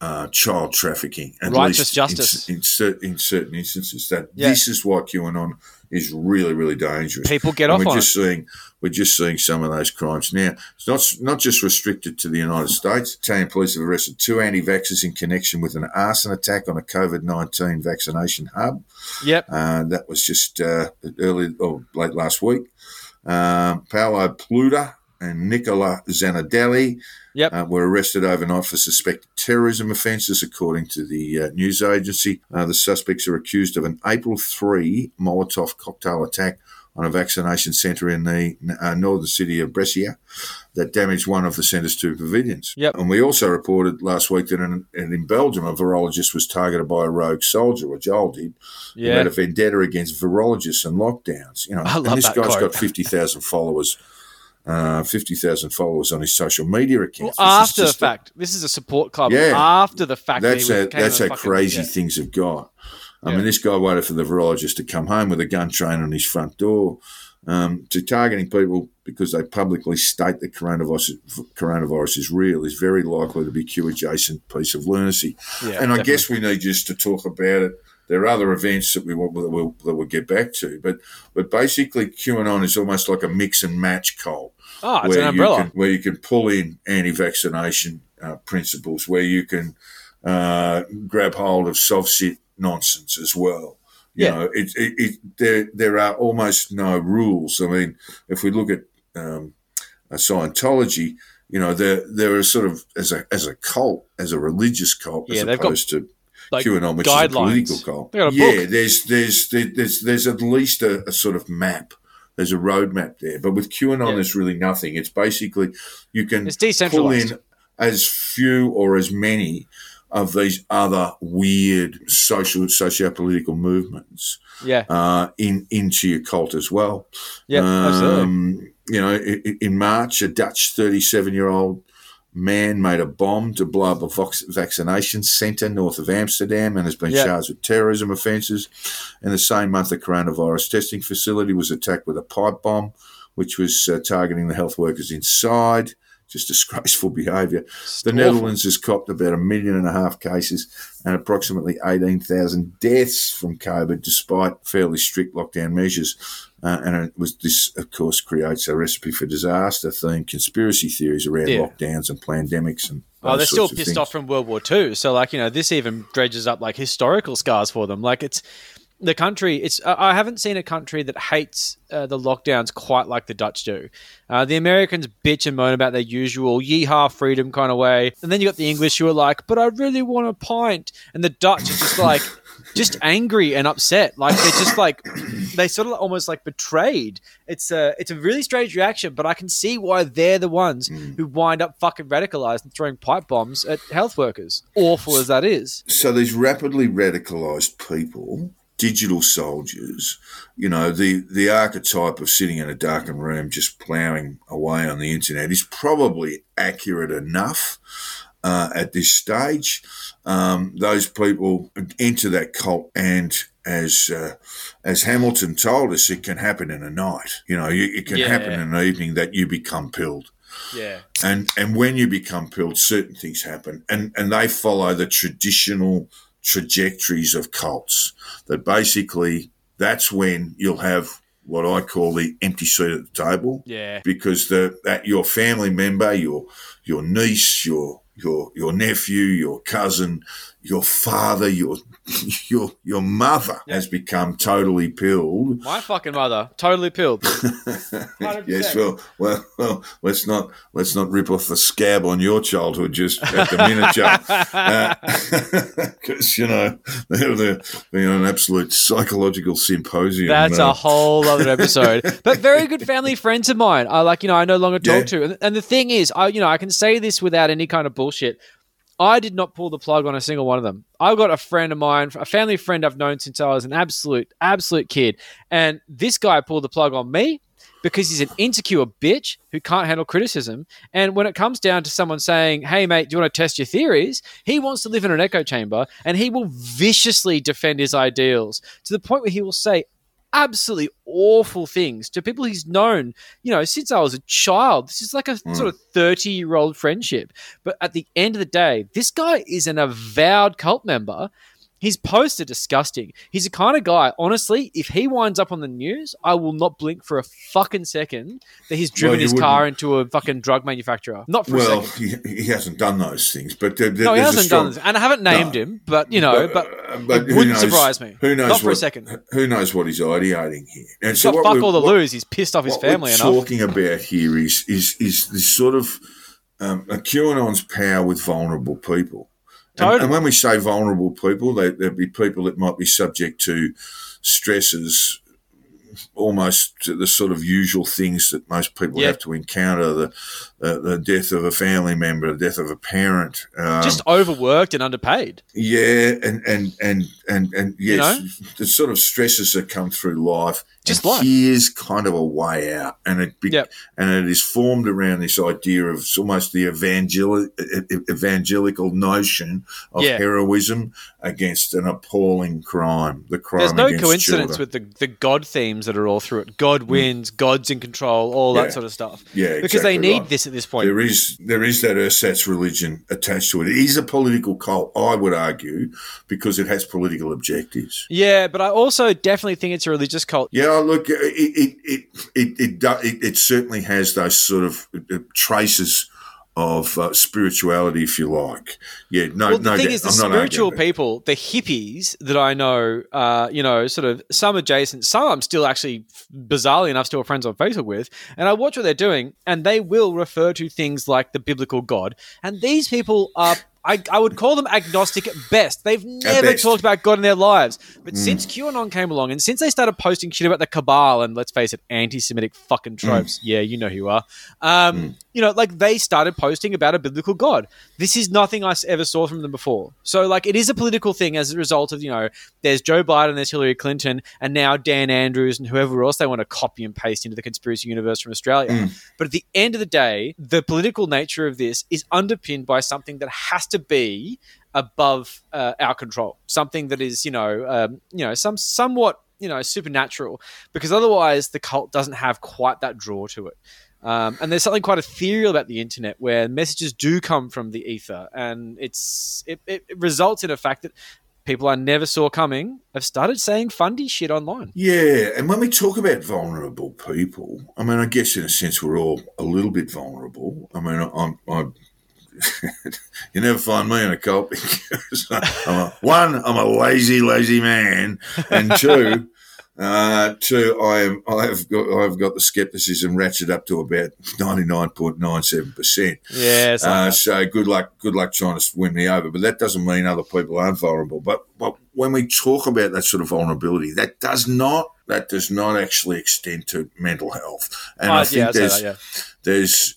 uh, child trafficking. At Righteous least justice. in, in, cer- in certain instances. That this is what QAnon is really, really dangerous. People get And off we're on just seeing we're just seeing some of those crimes now. It's not not just restricted to the United States. Italian police have arrested two anti-vaxxers in connection with an arson attack on a COVID nineteen vaccination hub. Yep. Uh, that was just uh, early or late last week. Um, Paolo Pluda and Nicola Zanardelli Yep. uh, were arrested overnight for suspected terrorism offences, according to the uh, news agency. Uh, the suspects are accused of an April 3 Molotov cocktail attack on a vaccination centre in the uh, northern city of Brescia that damaged one of the centre's two pavilions. Yep. And we also reported last week that in, in Belgium, a virologist was targeted by a rogue soldier, or Joel did, who Yeah. had a vendetta against virologists and lockdowns. You know, I love and this that guy's quote. got 50,000 followers. Uh, 50,000 followers on his social media Well, accounts. Is after the just a- fact, this is a support club. Yeah. After the fact, that's how, that's a how crazy things have got. I Yeah. mean, this guy waited for the virologist to come home with a gun trained on his front door um, to targeting people because they publicly state that coronavirus, coronavirus is real is very likely to be Q adjacent piece of lunacy. Yeah, and I definitely. guess we need just to talk about it. There are other events that we will, that we'll, that we'll get back to, but but basically QAnon is almost like a mix and match cult Oh, it's where an umbrella. You can, where you can pull in anti-vaccination uh, principles, where you can uh, grab hold of Sovcit nonsense as well. You Yeah. know, it, it, it, there there are almost no rules. I mean, if we look at um, uh, Scientology, you know, they're they're sort of as a as a cult, as a religious cult, Yeah, as they've got, opposed to like, QAnon, which is a guidelines. political cult. They got a yeah, there's there's there's there's at least a, a sort of map there's a roadmap there. But with QAnon, Yeah. there's really nothing. It's basically you can It's pull decentralized. in as few or as many of these other weird social socio-political movements Yeah. uh, in into your cult as well. Yeah. absolutely. Um, you know, in, in March, a Dutch 37 year old man made a bomb to blow up a vox- vaccination centre north of Amsterdam and has been Yeah. charged with terrorism offences. In the same month, the coronavirus testing facility was attacked with a pipe bomb, which was uh, targeting the health workers inside. Just disgraceful behaviour. The awful. Netherlands has copped about a million and a half cases and approximately 18,000 deaths from COVID, despite fairly strict lockdown measures. Uh, and it was this, of course, creates a recipe for disaster. Themed conspiracy theories around Yeah. lockdowns and pandemics and. Oh, they're still of pissed off from World War II. So, like, you know, this even dredges up like historical scars for them. Like, it's the country. It's I I haven't seen a country that hates uh, the lockdowns quite like the Dutch do. Uh, the Americans bitch and moan about their usual yeehaw freedom kind of way, and then you got the English who are like, "But I really want a pint," and the Dutch are just like. Just angry and upset, like they're just like they sort of almost like betrayed. It's a it's a really strange reaction, but I can see why they're the ones mm. who wind up fucking radicalized and throwing pipe bombs at health workers. Awful as that is. So these rapidly radicalized people, digital soldiers, you know, the, the archetype of sitting in a darkened room just ploughing away on the internet is probably accurate enough uh, at this stage. Um, those people enter that cult and as uh, as Hamilton told us, it can happen in a night. You know, you, it can Yeah. happen in an evening that you become pilled Yeah. and and when you become pilled, certain things happen, and and they follow the traditional trajectories of cults. That basically, that's when you'll have what I call the empty seat at the table, Yeah. because the that your family member, your your niece, your your your nephew, your cousin, your father, your your your mother has become totally pilled My fucking mother, totally pilled. yes, well, well, well, let's not let's not rip off the scab on your childhood just at the minute, because you know they're, they're, they're an absolute psychological symposium. That's uh, a whole other episode. but very good family friends of mine. I like, you know, I no longer talk Yeah. to. And, and the thing is, I, you know, I can say this without any kind of bullshit. I did not pull the plug on a single one of them. I've got a friend of mine, a family friend I've known since I was an absolute, absolute kid. And this guy pulled the plug on me because he's an insecure bitch who can't handle criticism. And when it comes down to someone saying, hey, mate, do you want to test your theories? He wants to live in an echo chamber and he will viciously defend his ideals to the point where he will say, absolutely awful things to people he's known, you know, since I was a child. This is like a hmm. sort of 30 year old friendship. But at the end of the day, this guy is an avowed cult member. His posts are disgusting. He's the kind of guy, honestly, if he winds up on the news, I will not blink for a fucking second that he's driven you his wouldn't. car into a fucking drug manufacturer. Not for well, a second. he, he hasn't done those things, but there, there- No, he hasn't strong- done this. And I haven't named No. him, but, you know, but, uh, but it wouldn't knows- surprise me. Who knows? Not for a what- second. Who knows what he's ideating here? And He's got what fuck all to what- lose. He's pissed off his what family we're enough. talking about here is is is this sort of um, a QAnon's power with vulnerable people. And, Totally. and when we say vulnerable people, they, there'd be people that might be subject to stresses, almost the sort of usual things that most people Yeah. have to encounter: the uh, the death of a family member, the death of a parent. Um, Just overworked and underpaid. yeah, and and and and and yes, know? the sort of stresses that come through life. Just life. here's kind of a way out, and it be, Yep. and it is formed around this idea of almost the evangel- evangelical notion of Yeah. heroism against an appalling crime. The crime. There's no coincidence children. with the, the God themes that are all through it. God wins, God's in control, all Yeah. that sort of stuff. Yeah, because they need right. this at this point. There is there is that ersatz religion attached to it. It is a political cult, I would argue, because it has political objectives. yeah, but I also definitely think it's a religious cult. Yeah, look, it it it it it, it, it certainly has those sort of uh, traces of uh, spirituality, if you like. Yeah, no, well, the no, thing is, the I'm not spiritual people, the hippies that I know, uh, you know, sort of some adjacent, some I'm still actually, bizarrely enough, still friends on Facebook with, and I watch what they're doing, and they will refer to things like the biblical God, and these people are I, I would call them agnostic at best. They've never best. talked about God in their lives. But since QAnon came along and since they started posting shit about the cabal and let's face it, anti-Semitic fucking tropes. Yeah, you know who you are. Um, You know, like they started posting about a biblical God. This is nothing I ever saw from them before. So, like, it is a political thing as a result of you know, there's Joe Biden, there's Hillary Clinton, and now Dan Andrews and whoever else they want to copy and paste into the conspiracy universe from Australia. But at the end of the day, the political nature of this is underpinned by something that has to be above uh, our control, something that is, you know, um, you know, some somewhat, you know, supernatural, because otherwise the cult doesn't have quite that draw to it. Um, and there's something quite ethereal about the internet where messages do come from the ether, and it's it, it, results in a fact that people I never saw coming have started saying fundy shit online. Yeah, and when we talk about vulnerable people, I mean, I guess in a sense we're all a little bit vulnerable. I mean, I'm, I'm you never find me in a cult because I'm a, one, I'm a lazy, lazy man, and two, uh, two, I am, I have got, I've got the skepticism ratcheted up to about ninety nine point nine seven percent. Yeah, like Uh, so good luck, good luck trying to win me over. But that doesn't mean other people aren't vulnerable. But, but when we talk about that sort of vulnerability, that does not that does not actually extend to mental health. And Oh, I think there's that, yeah. there's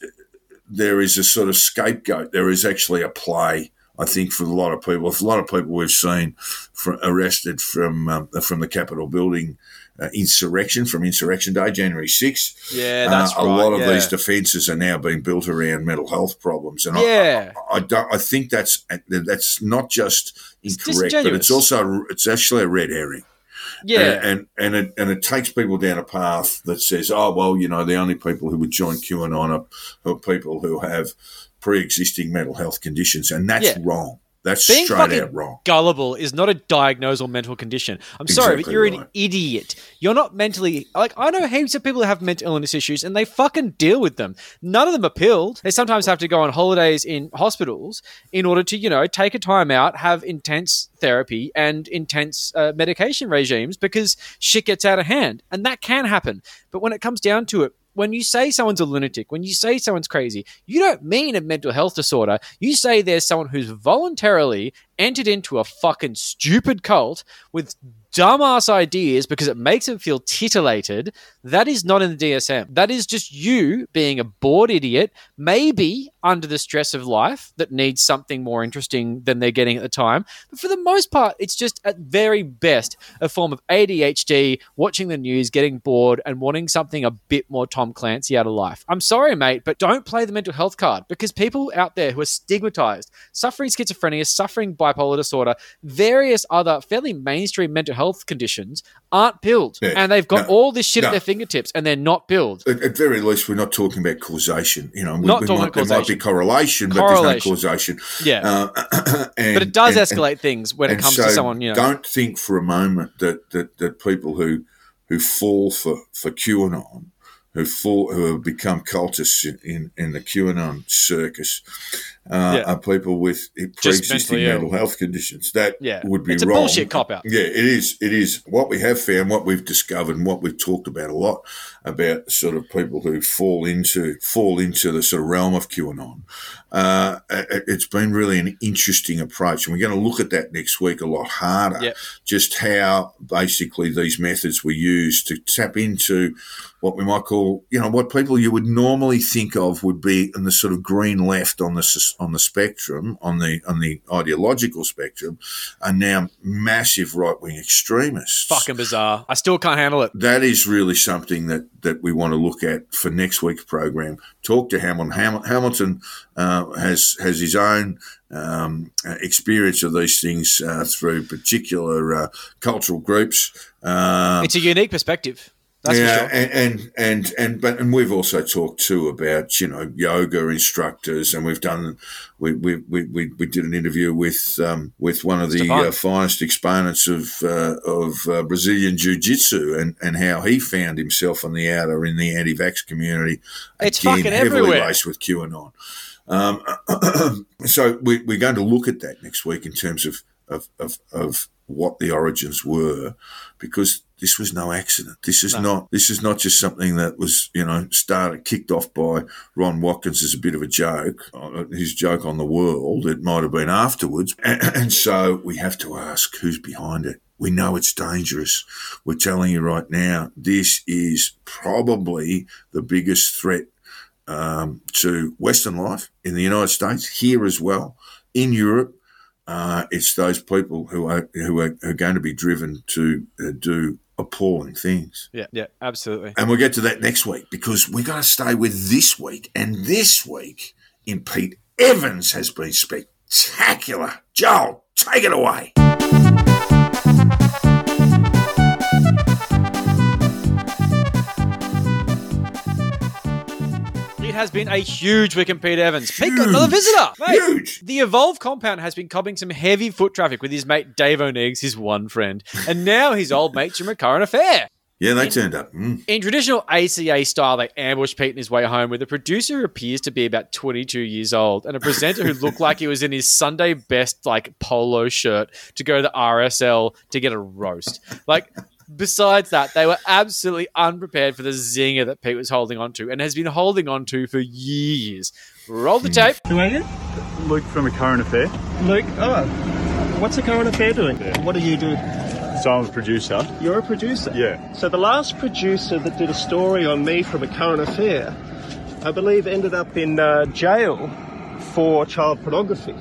there is a sort of scapegoat. There is actually a play. I think for a lot of people, a lot of people we've seen from, arrested from um, from the Capitol building uh, insurrection from Insurrection Day, January sixth. Yeah, that's uh, a right, lot of yeah. these defences are now being built around mental health problems, and I- Yeah. I, I, don't. I think that's that's not just It's incorrect, but it's also it's actually a red herring. Yeah. and and it and it takes people down a path that says, oh well, you know, the only people who would join QAnon are, are people who have pre-existing mental health conditions, and that's Yeah. wrong. That's Being straight out wrong. gullible is not a diagnosable mental condition. I'm sorry, but you're an idiot. You're not mentally like I know heaps of people who have mental illness issues and they fucking deal with them. None of them are pilled. They sometimes have to go on holidays in hospitals in order to, you know, take a time out, have intense therapy and intense uh, medication regimes because shit gets out of hand. And that can happen. But when it comes down to it, when you say someone's a lunatic, when you say someone's crazy, you don't mean a mental health disorder. You say there's someone who's voluntarily entered into a fucking stupid cult with dumbass ideas because it makes them feel titillated. That is not in the DSM. That is just you being a bored idiot, maybe under the stress of life that needs something more interesting than they're getting at the time. But for the most part, it's just at very best a form of ADHD, watching the news, getting bored, and wanting something a bit more Tom Clancy out of life. I'm sorry, mate, but don't play the mental health card because people out there who are stigmatized, suffering schizophrenia, suffering bipolar disorder, various other fairly mainstream mental health conditions aren't billed. Yeah. And they've got No. all this shit at their fingertips and they're not billed. At, at very least, we're not talking about causation. You know, we, Not we talking might, about there might be correlation, but there's no causation. Yeah. Uh, and, but it does and- escalate things when it comes so to someone, you know. Don't think for a moment that, that, that people who who fall for, for QAnon, who fall who have become cultists in, in, in the QAnon circus, uh, Yeah. are people with pre-existing mentally ill. mental health conditions. That Yeah. would be It's a wrong. bullshit cop-out. Yeah, it is. It is. What we have found, what we've discovered, and what we've talked about a lot about sort of people who fall into fall into the sort of realm of QAnon. Uh, it- it's been really an interesting approach, and we're going to look at that next week a lot harder. Yep. Just how basically these methods were used to tap into what we might call, you know, what people you would normally think of would be in the sort of green left on the on the spectrum, on the on the ideological spectrum, are now massive right wing extremists. Fucking bizarre. I still can't handle it. That is really something that, that we want to look at for next week's program. Talk to Hamilton. Ham- Hamilton uh, has has his own um, experience of these things uh, through particular uh, cultural groups. Uh, It's a unique perspective. That's yeah, and, and and and but and we've also talked too about you know yoga instructors, and we've done we we we, we, we did an interview with um, with one of the uh, finest exponents of uh, of uh, Brazilian jiu jitsu, and and how he found himself on the outer in the anti-vax community. It's Again, fucking heavily everywhere. laced with QAnon. Um, so we, we're going to look at that next week in terms of, of, of, of what the origins were, because this was no accident. This is no. not this is not just something that was you know started kicked off by Ron Watkins as a bit of a joke, uh, his joke on the world. It might have been afterwards, and, and so we have to ask who's behind it. We know it's dangerous. We're telling you right now, this is probably the biggest threat um, to Western life in the United States, here as well, in Europe. Uh, it's those people who are who are, are going to be driven to uh, do appalling things. Yeah, yeah, absolutely. And we'll get to that next week because we're going to stay with this week. And this week in Pete Evans has been spectacular. Joel, take it away. Has been a huge week in Pete Evans. Pete got another visitor. Mate, huge. The Evolve compound has been copping some heavy foot traffic with his mate Dave Oneegsy his one friend. And now his old mates from a current affair. Yeah, they in, turned up. Mm. In traditional ACA style, they ambush Pete on his way home with a producer who appears to be about 22 years old and a presenter who looked like he was in his Sunday best like polo shirt to go to the RSL to get a roast. Like besides that, they were absolutely unprepared for the zinger that Pete was holding on to and has been holding on to for years. Roll the tape. Who are you? Luke from A Current Affair. Luke, oh, what's A Current Affair doing? Yeah. What do you do? So I'm a producer. You're a producer? Yeah. So the last producer that did a story on me from A Current Affair, I believe ended up in uh, jail for child pornography.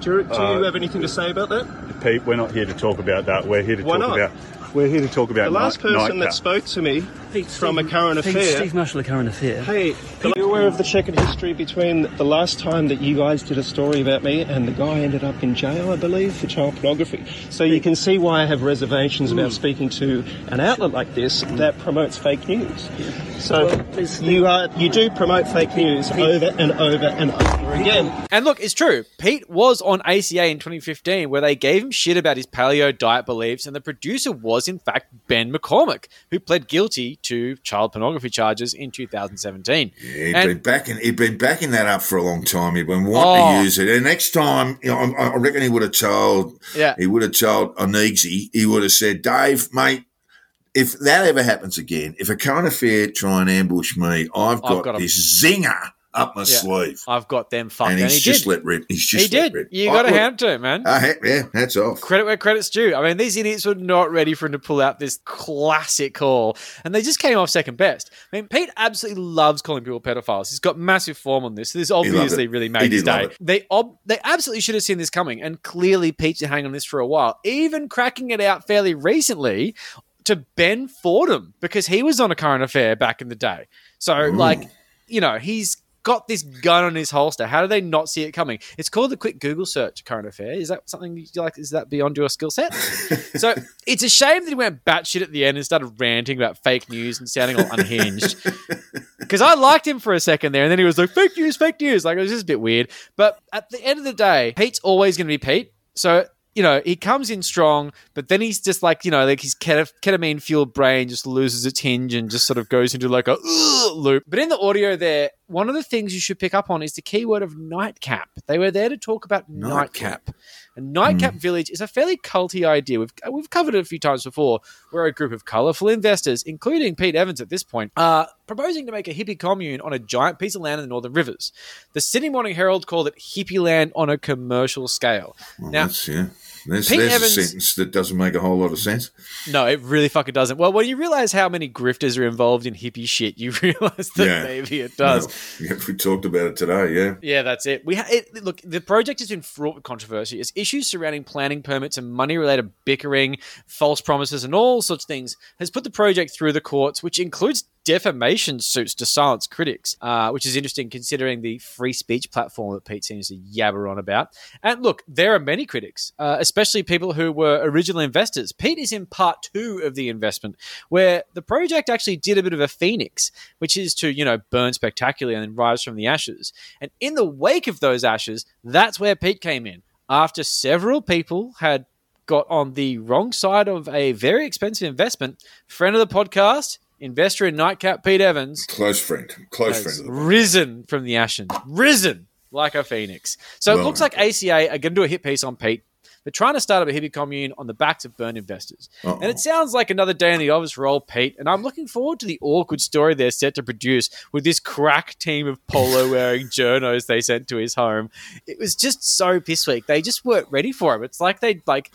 Do, you, do uh, you have anything to say about that? Pete, we're not here to talk about that. We're here to Why talk not? about we're here to talk about the last night, person that spoke to me Pete, from Steve, a current Pete, affair. Steve Marshall, a current affair. Hey, are you aware of the checkered history between the last time that you guys did a story about me and the guy ended up in jail, I believe, for child pornography? So you can see why I have reservations about mm. speaking to an outlet like this mm. that promotes fake news. So well, you are you do promote fake news over and over and over again. And look, it's true. Pete was on ACA in 2015 where they gave him shit about his paleo diet beliefs, and the producer was in fact Ben McCormack, who pled guilty to child pornography charges in 2017. Yeah, he'd and, been backing he'd been backing that up for a long time. He'd been wanting oh, to use it. And next time, you know, I, I reckon he would have told yeah. he would have told Oneegsy, he would have said, Dave, mate, if that ever happens again, if a current affair try and ambush me, I've got, got this a- zinger up my yeah. sleeve. I've got them fucked. And he's and he just did. let rip. He's just he did. Rip. You got to hand to him, man. Uh, yeah, hats off. Credit where credit's due. I mean, these idiots were not ready for him to pull out this classic call, and they just came off second best. I mean, Pete absolutely loves calling people pedophiles. He's got massive form on this. This obviously really made his day. They ob- they absolutely should have seen this coming, and clearly Pete's hanging on this for a while, even cracking it out fairly recently to Ben Fordham because he was on a current affair back in the day. So, Ooh. like, you know, he's got this gun on his holster. How do they not see it coming? It's called the quick Google search current affair. Is that something you like? Is that beyond your skill set? so it's a shame that he went batshit at the end and started ranting about fake news and sounding all unhinged. Because I liked him for a second there, and then he was like, fake news, fake news. Like, it was just a bit weird. But at the end of the day, Pete's always going to be Pete. So you know, he comes in strong, but then he's just like, you know, like his ketamine fueled brain just loses its hinge and just sort of goes into like a loop. But in the audio there, one of the things you should pick up on is the keyword of nightcap. They were there to talk about nightcap. nightcap. And Nightcap mm. Village is a fairly culty idea. We've we've covered it a few times before, where a group of colourful investors, including Pete Evans at this point, are proposing to make a hippie commune on a giant piece of land in the Northern Rivers. The Sydney Morning Herald called it hippie land on a commercial scale. Well, now, yeah. There's, there's Evans, a sentence that doesn't make a whole lot of sense. No, it really fucking doesn't. Well, when you realize how many grifters are involved in hippie shit, you realize that yeah. maybe it does. Well, yeah, we talked about it today. Yeah, yeah, that's it. We ha- it, look. The project has been fraught with controversy as issues surrounding planning permits and money-related bickering, false promises, and all such things has put the project through the courts, which includes defamation suits to silence critics, uh, which is interesting considering the free speech platform that Pete seems to yabber on about. And look, there are many critics, uh, especially people who were original investors. Pete is in part two of the investment, where the project actually did a bit of a phoenix, which is to, you know, burn spectacularly and then rise from the ashes. And in the wake of those ashes, that's where Pete came in. After several people had got on the wrong side of a very expensive investment, friend of the podcast, investor in Nightcap Pete Evans, close friend, close friend, risen from the ashes, risen like a phoenix. So well, it looks like ACA are going to do a hit piece on Pete. They're trying to start up a hippie commune on the backs of burn investors. Uh-oh. And it sounds like another day in the office for old Pete. And I'm looking forward to the awkward story they're set to produce with this crack team of polo wearing journos they sent to his home. It was just so piss weak. They just weren't ready for him. It's like they like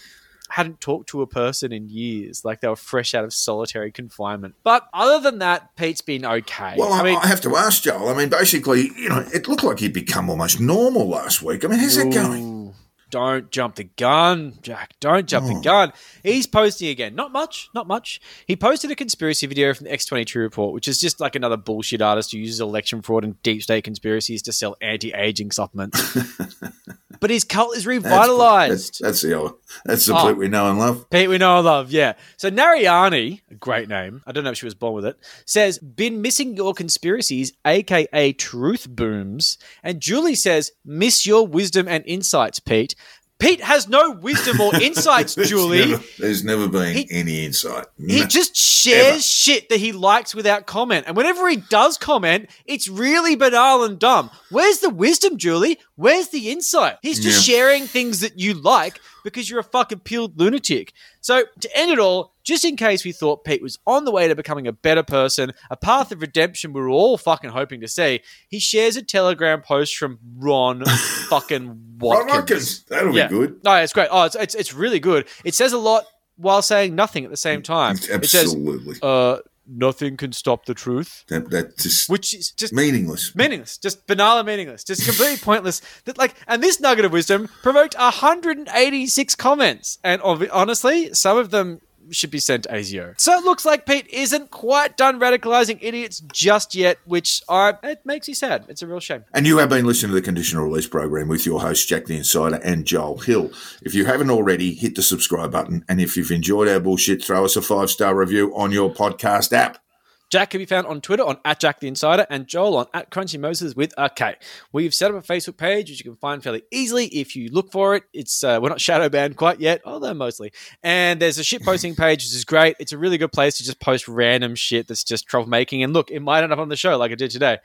hadn't talked to a person in years, like they were fresh out of solitary confinement. But other than that, Pete's been okay. Well, I, I mean, I have to ask Joel. I mean, basically, you know, it looked like he'd become almost normal last week. I mean, how's that going? Don't jump the gun, Jack. Don't jump Oh. the gun. He's posting again. Not much, not much. He posted a conspiracy video from the X22 report, which is just like another bullshit artist who uses election fraud and deep state conspiracies to sell anti aging supplements. but his cult is That's- revitalized. That's, that's the old, that's the Oh. Pete we know and love. Pete, we know and love, yeah. So Nariani, a great name, I don't know if she was born with it, says, been missing your conspiracies, aka truth booms. And Julie says, miss your wisdom and insights, Pete. Pete has no wisdom or insights, There's Julie. never- there's never been He- any insight. He No. just shares Ever. shit that he likes without comment. And whenever he does comment, it's really banal and dumb. Where's the wisdom, Julie? Where's the insight? He's just Yeah. sharing things that you like because you're a fucking peeled lunatic. So, to end it all, just in case we thought Pete was on the way to becoming a better person, a path of redemption we were all fucking hoping to see, he shares a telegram post from Ron fucking Ron Watkins. Watkins. That'll Yeah. be good. No, it's great. Oh, it's, it's, it's really good. It says a lot while saying nothing at the same time. It says, Absolutely. uh, nothing can stop the truth, that, that just which is just meaningless. meaningless, just banal and meaningless, just completely pointless. That like, and this nugget of wisdom provoked 186 comments, and honestly, some of them should be sent ASIO. So it looks like Pete isn't quite done radicalizing idiots just yet, which I it makes me sad. It's a real shame. And you have been listening to the Conditional Release program with your hosts, Jack the Insider and Joel Hill. If you haven't already, hit the subscribe button. And if you've enjoyed our bullshit, throw us a five star review on your podcast app. Jack can be found on Twitter on at Jack the Insider and Joel on at Crunchy Moses with a K. We've set up a Facebook page which you can find fairly easily if you look for it. It's uh, we're not shadow banned quite yet, although mostly. And there's a shit posting page which is great. It's a really good place to just post random shit that's just troublemaking. And look, it might end up on the show like I did today.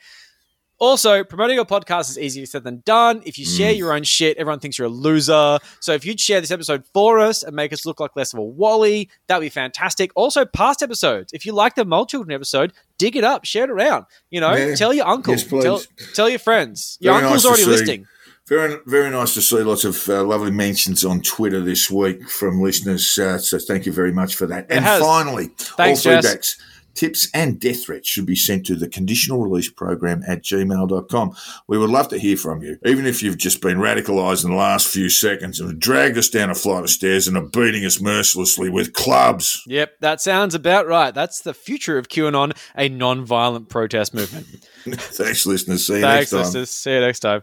Also, promoting your podcast is easier said than done. If you share your own shit, everyone thinks you're a loser. So if you'd share this episode for us and make us look like less of a wally, that'd be fantastic. Also, past episodes. If you like the Mole Children episode, dig it up, share it around. You know, Yeah. tell your uncle, Yes, tell, tell your friends. Your Very uncle's nice already listening. Very, very nice to see lots of uh, lovely mentions on Twitter this week from listeners. Uh, so thank you very much for that. And has. finally, Thanks, all Jess. Tips, and death threats should be sent to the conditional release program at gmail.com. We would love to hear from you, even if you've just been radicalized in the last few seconds and have dragged us down a flight of stairs and are beating us mercilessly with clubs. Yep, that sounds about right. That's the future of QAnon, a non-violent protest movement. Thanks, listeners. See you Thanks, next time. listeners. See you next time.